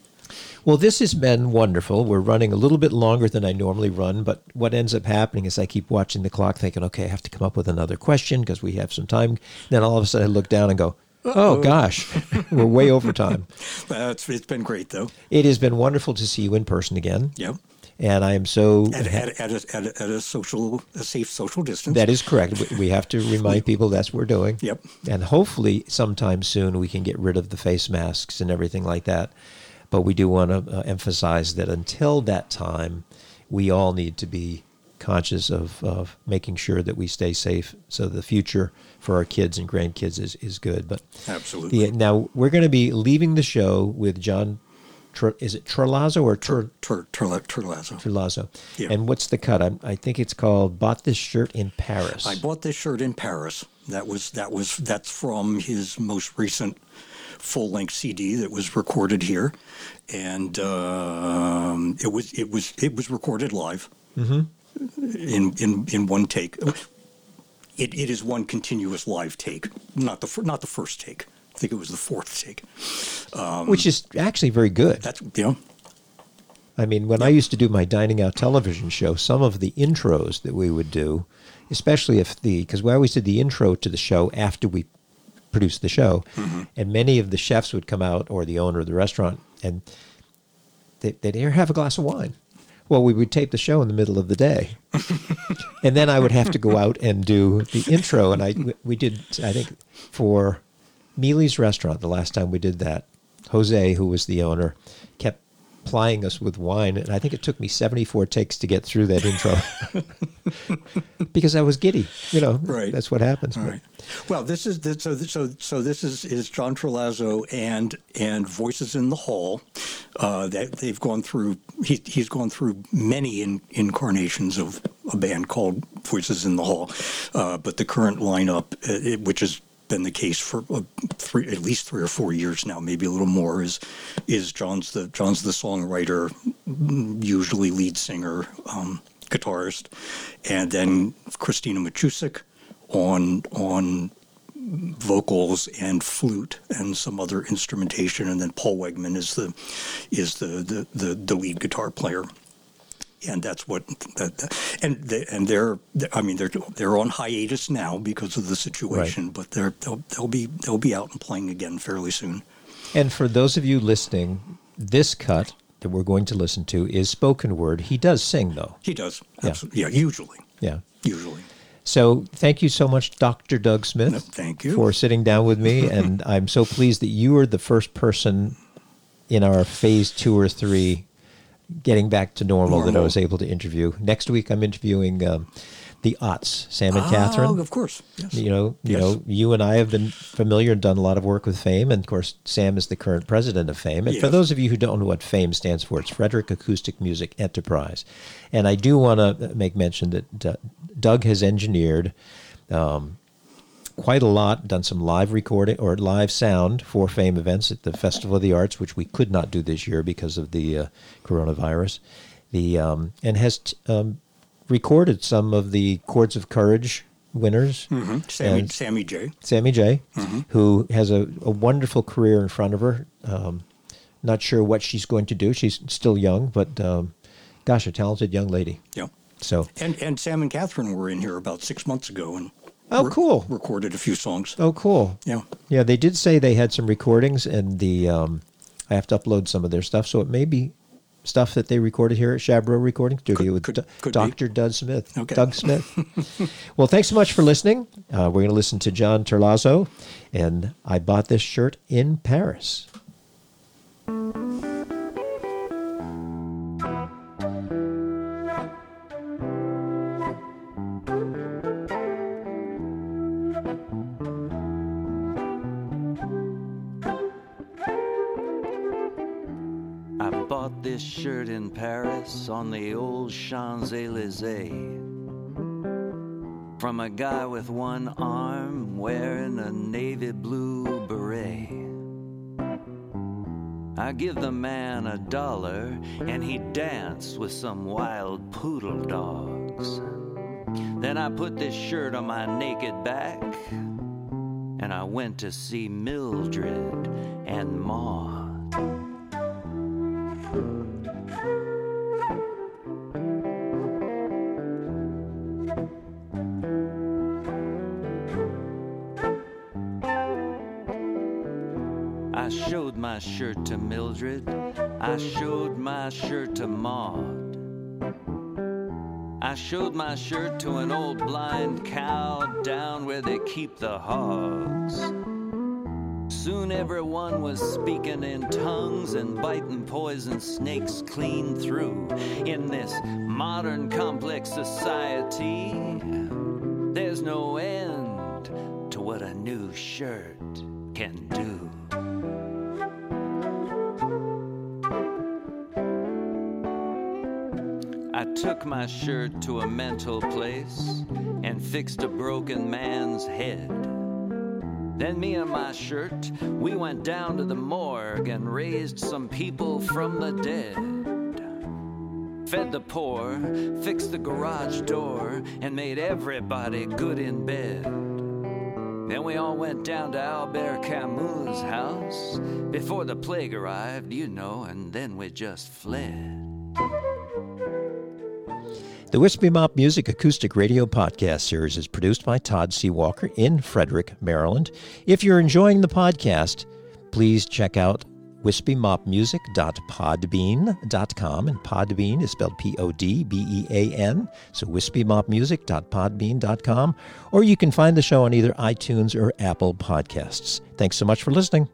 Well, this has been wonderful. We're running a little bit longer than I normally run, but what ends up happening is I keep watching the clock, thinking, okay, I have to come up with another question because we have some time. Then all of a sudden I look down and go, oh gosh, we're way over time. That's it's been great though. It has been wonderful to see you in person again. Yeah. And I am so. At, at, at, a, at, a, at a social, a safe social distance. That is correct. We- We have to remind people that's what we're doing. Yep. And hopefully, sometime soon, we can get rid of the face masks and everything like that. But we do want to uh, emphasize that until that time, we all need to be conscious of, of making sure that we stay safe so the future for our kids and grandkids is, is good. But Absolutely. the, now we're going to be leaving the show with John. Tre- is it Trelazzo or Tre- Tur, Turla, Turlazo. Trelazzo? Yeah. And what's the cut? I, I think it's called "Bought This Shirt in Paris." I bought this shirt in Paris. That was that was that's from his most recent full length CD that was recorded here, and um, it was it was it was recorded live in in in one take. It, it is one continuous live take, not the fir- not the first take. I think it was the fourth take. which is actually very good. That's yeah. I mean, when I used to do my dining out television show, some of the intros that we would do, especially if the because we always did the intro to the show after we produced the show, mm-hmm. and many of the chefs would come out or the owner of the restaurant and they, they'd here have a glass of wine. Well, we would tape the show in the middle of the day, and then I would have to go out and do the intro. And I we did I think for Mealey's restaurant the last time we did that. Jose, who was the owner, kept plying us with wine, and I think it took me 74 takes to get through that intro because I was giddy. You know, Right. That's what happens. All right. Well, this is this, so. So so this is is John Trelazzo and and Voices in the Hall. Uh, that they've gone through. He, he's gone through many in, incarnations of a band called Voices in the Hall. Uh, but the current lineup, uh, it, which has been the case for uh, three, at least three or four years now, maybe a little more, is is John's the John's the songwriter, usually lead singer, um, guitarist, and then Christina Machusik on on vocals and flute and some other instrumentation, and then Paul Wegman is the is the the, the, the lead guitar player. And that's what that, and they, and they're I mean they're they're on hiatus now because of the situation, but they're they'll, they'll be they'll be out and playing again fairly soon. And for those of you listening, this cut that we're going to listen to is spoken word. He does sing, though. He does, Yeah. absolutely, yeah, usually, Yeah. usually. So thank you so much, Dr. Doug Smith. No, thank you. For sitting down with me. and I'm so pleased that you were the first person in our phase two or three getting back to normal, that I was able to interview. Next week, I'm interviewing um, the Otts, Sam and Oh, Catherine. of course, yes. You know, you Yes. know, you and I have been familiar and done a lot of work with Fame, and of course, Sam is the current president of Fame. And for those of you who don't know what Fame stands for, it's Frederick Acoustic Music Enterprise. And I do want to make mention that uh, Doug has engineered um, quite a lot, done some live recording or live sound for Fame events at the Festival of the Arts, which we could not do this year because of the uh, coronavirus. The um, and has t- um, recorded some of the Chords of Courage winners. Mhm. Sammy, Sammy J. Sammy J, Mm-hmm. who has a, a wonderful career in front of her. Um, not sure what she's going to do. She's still young, but um, gosh, a talented young lady. Yeah. So, And and Sam and Catherine were in here about six months ago and Oh, cool. recorded a few songs. oh, cool. Yeah. Yeah, they did say they had some recordings, and the um, I have to upload some of their stuff, so it may be stuff that they recorded here at Shabro Recording Studio with could- Do- could be. Dr. Doug Smith. Okay. Doug Smith. well, thanks so much for listening. Uh, we're going to listen to John Terlazzo, and I bought this shirt in Paris. This shirt in Paris on the old Champs Elysees from a guy with one arm wearing a navy blue beret. I give the man a dollar and he danced with some wild poodle dogs. Then I put this shirt on my naked back and I went to see Mildred and Maud. Showed my shirt to Mildred. I showed my shirt to Maud. I showed my shirt to an old blind cow down where they keep the hogs. Soon everyone was speaking in tongues and biting poison snakes clean through. In this modern complex society, there's no end to what a new shirt can do. Took my shirt to a mental place and fixed a broken man's head. Then me and my shirt, we went down to the morgue and raised some people from the dead. Fed the poor, fixed the garage door, and made everybody good in bed. Then we all went down to Albert Camus' house before the plague arrived, you know, and then we just fled. The Wispy Mop Music Acoustic Radio Podcast series is produced by Todd C. Walker in Frederick, Maryland. If you're enjoying the podcast, please check out wispymopmusic.podbean.com. And Podbean is spelled P O D B E A N. So wispymopmusic.podbean.com. Or you can find the show on either iTunes or Apple Podcasts. Thanks so much for listening.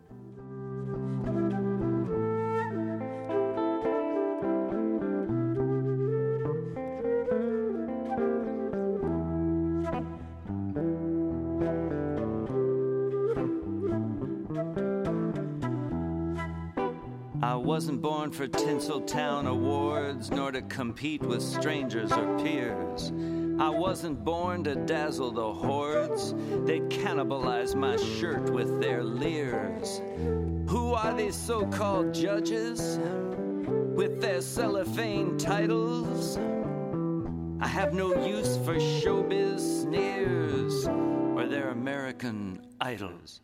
Wasn't born for Tinseltown awards, nor to compete with strangers or peers. I wasn't born to dazzle the hordes. They'd cannibalize my shirt with their leers. Who are these so called judges with their cellophane titles? I have no use for showbiz sneers or their American idols.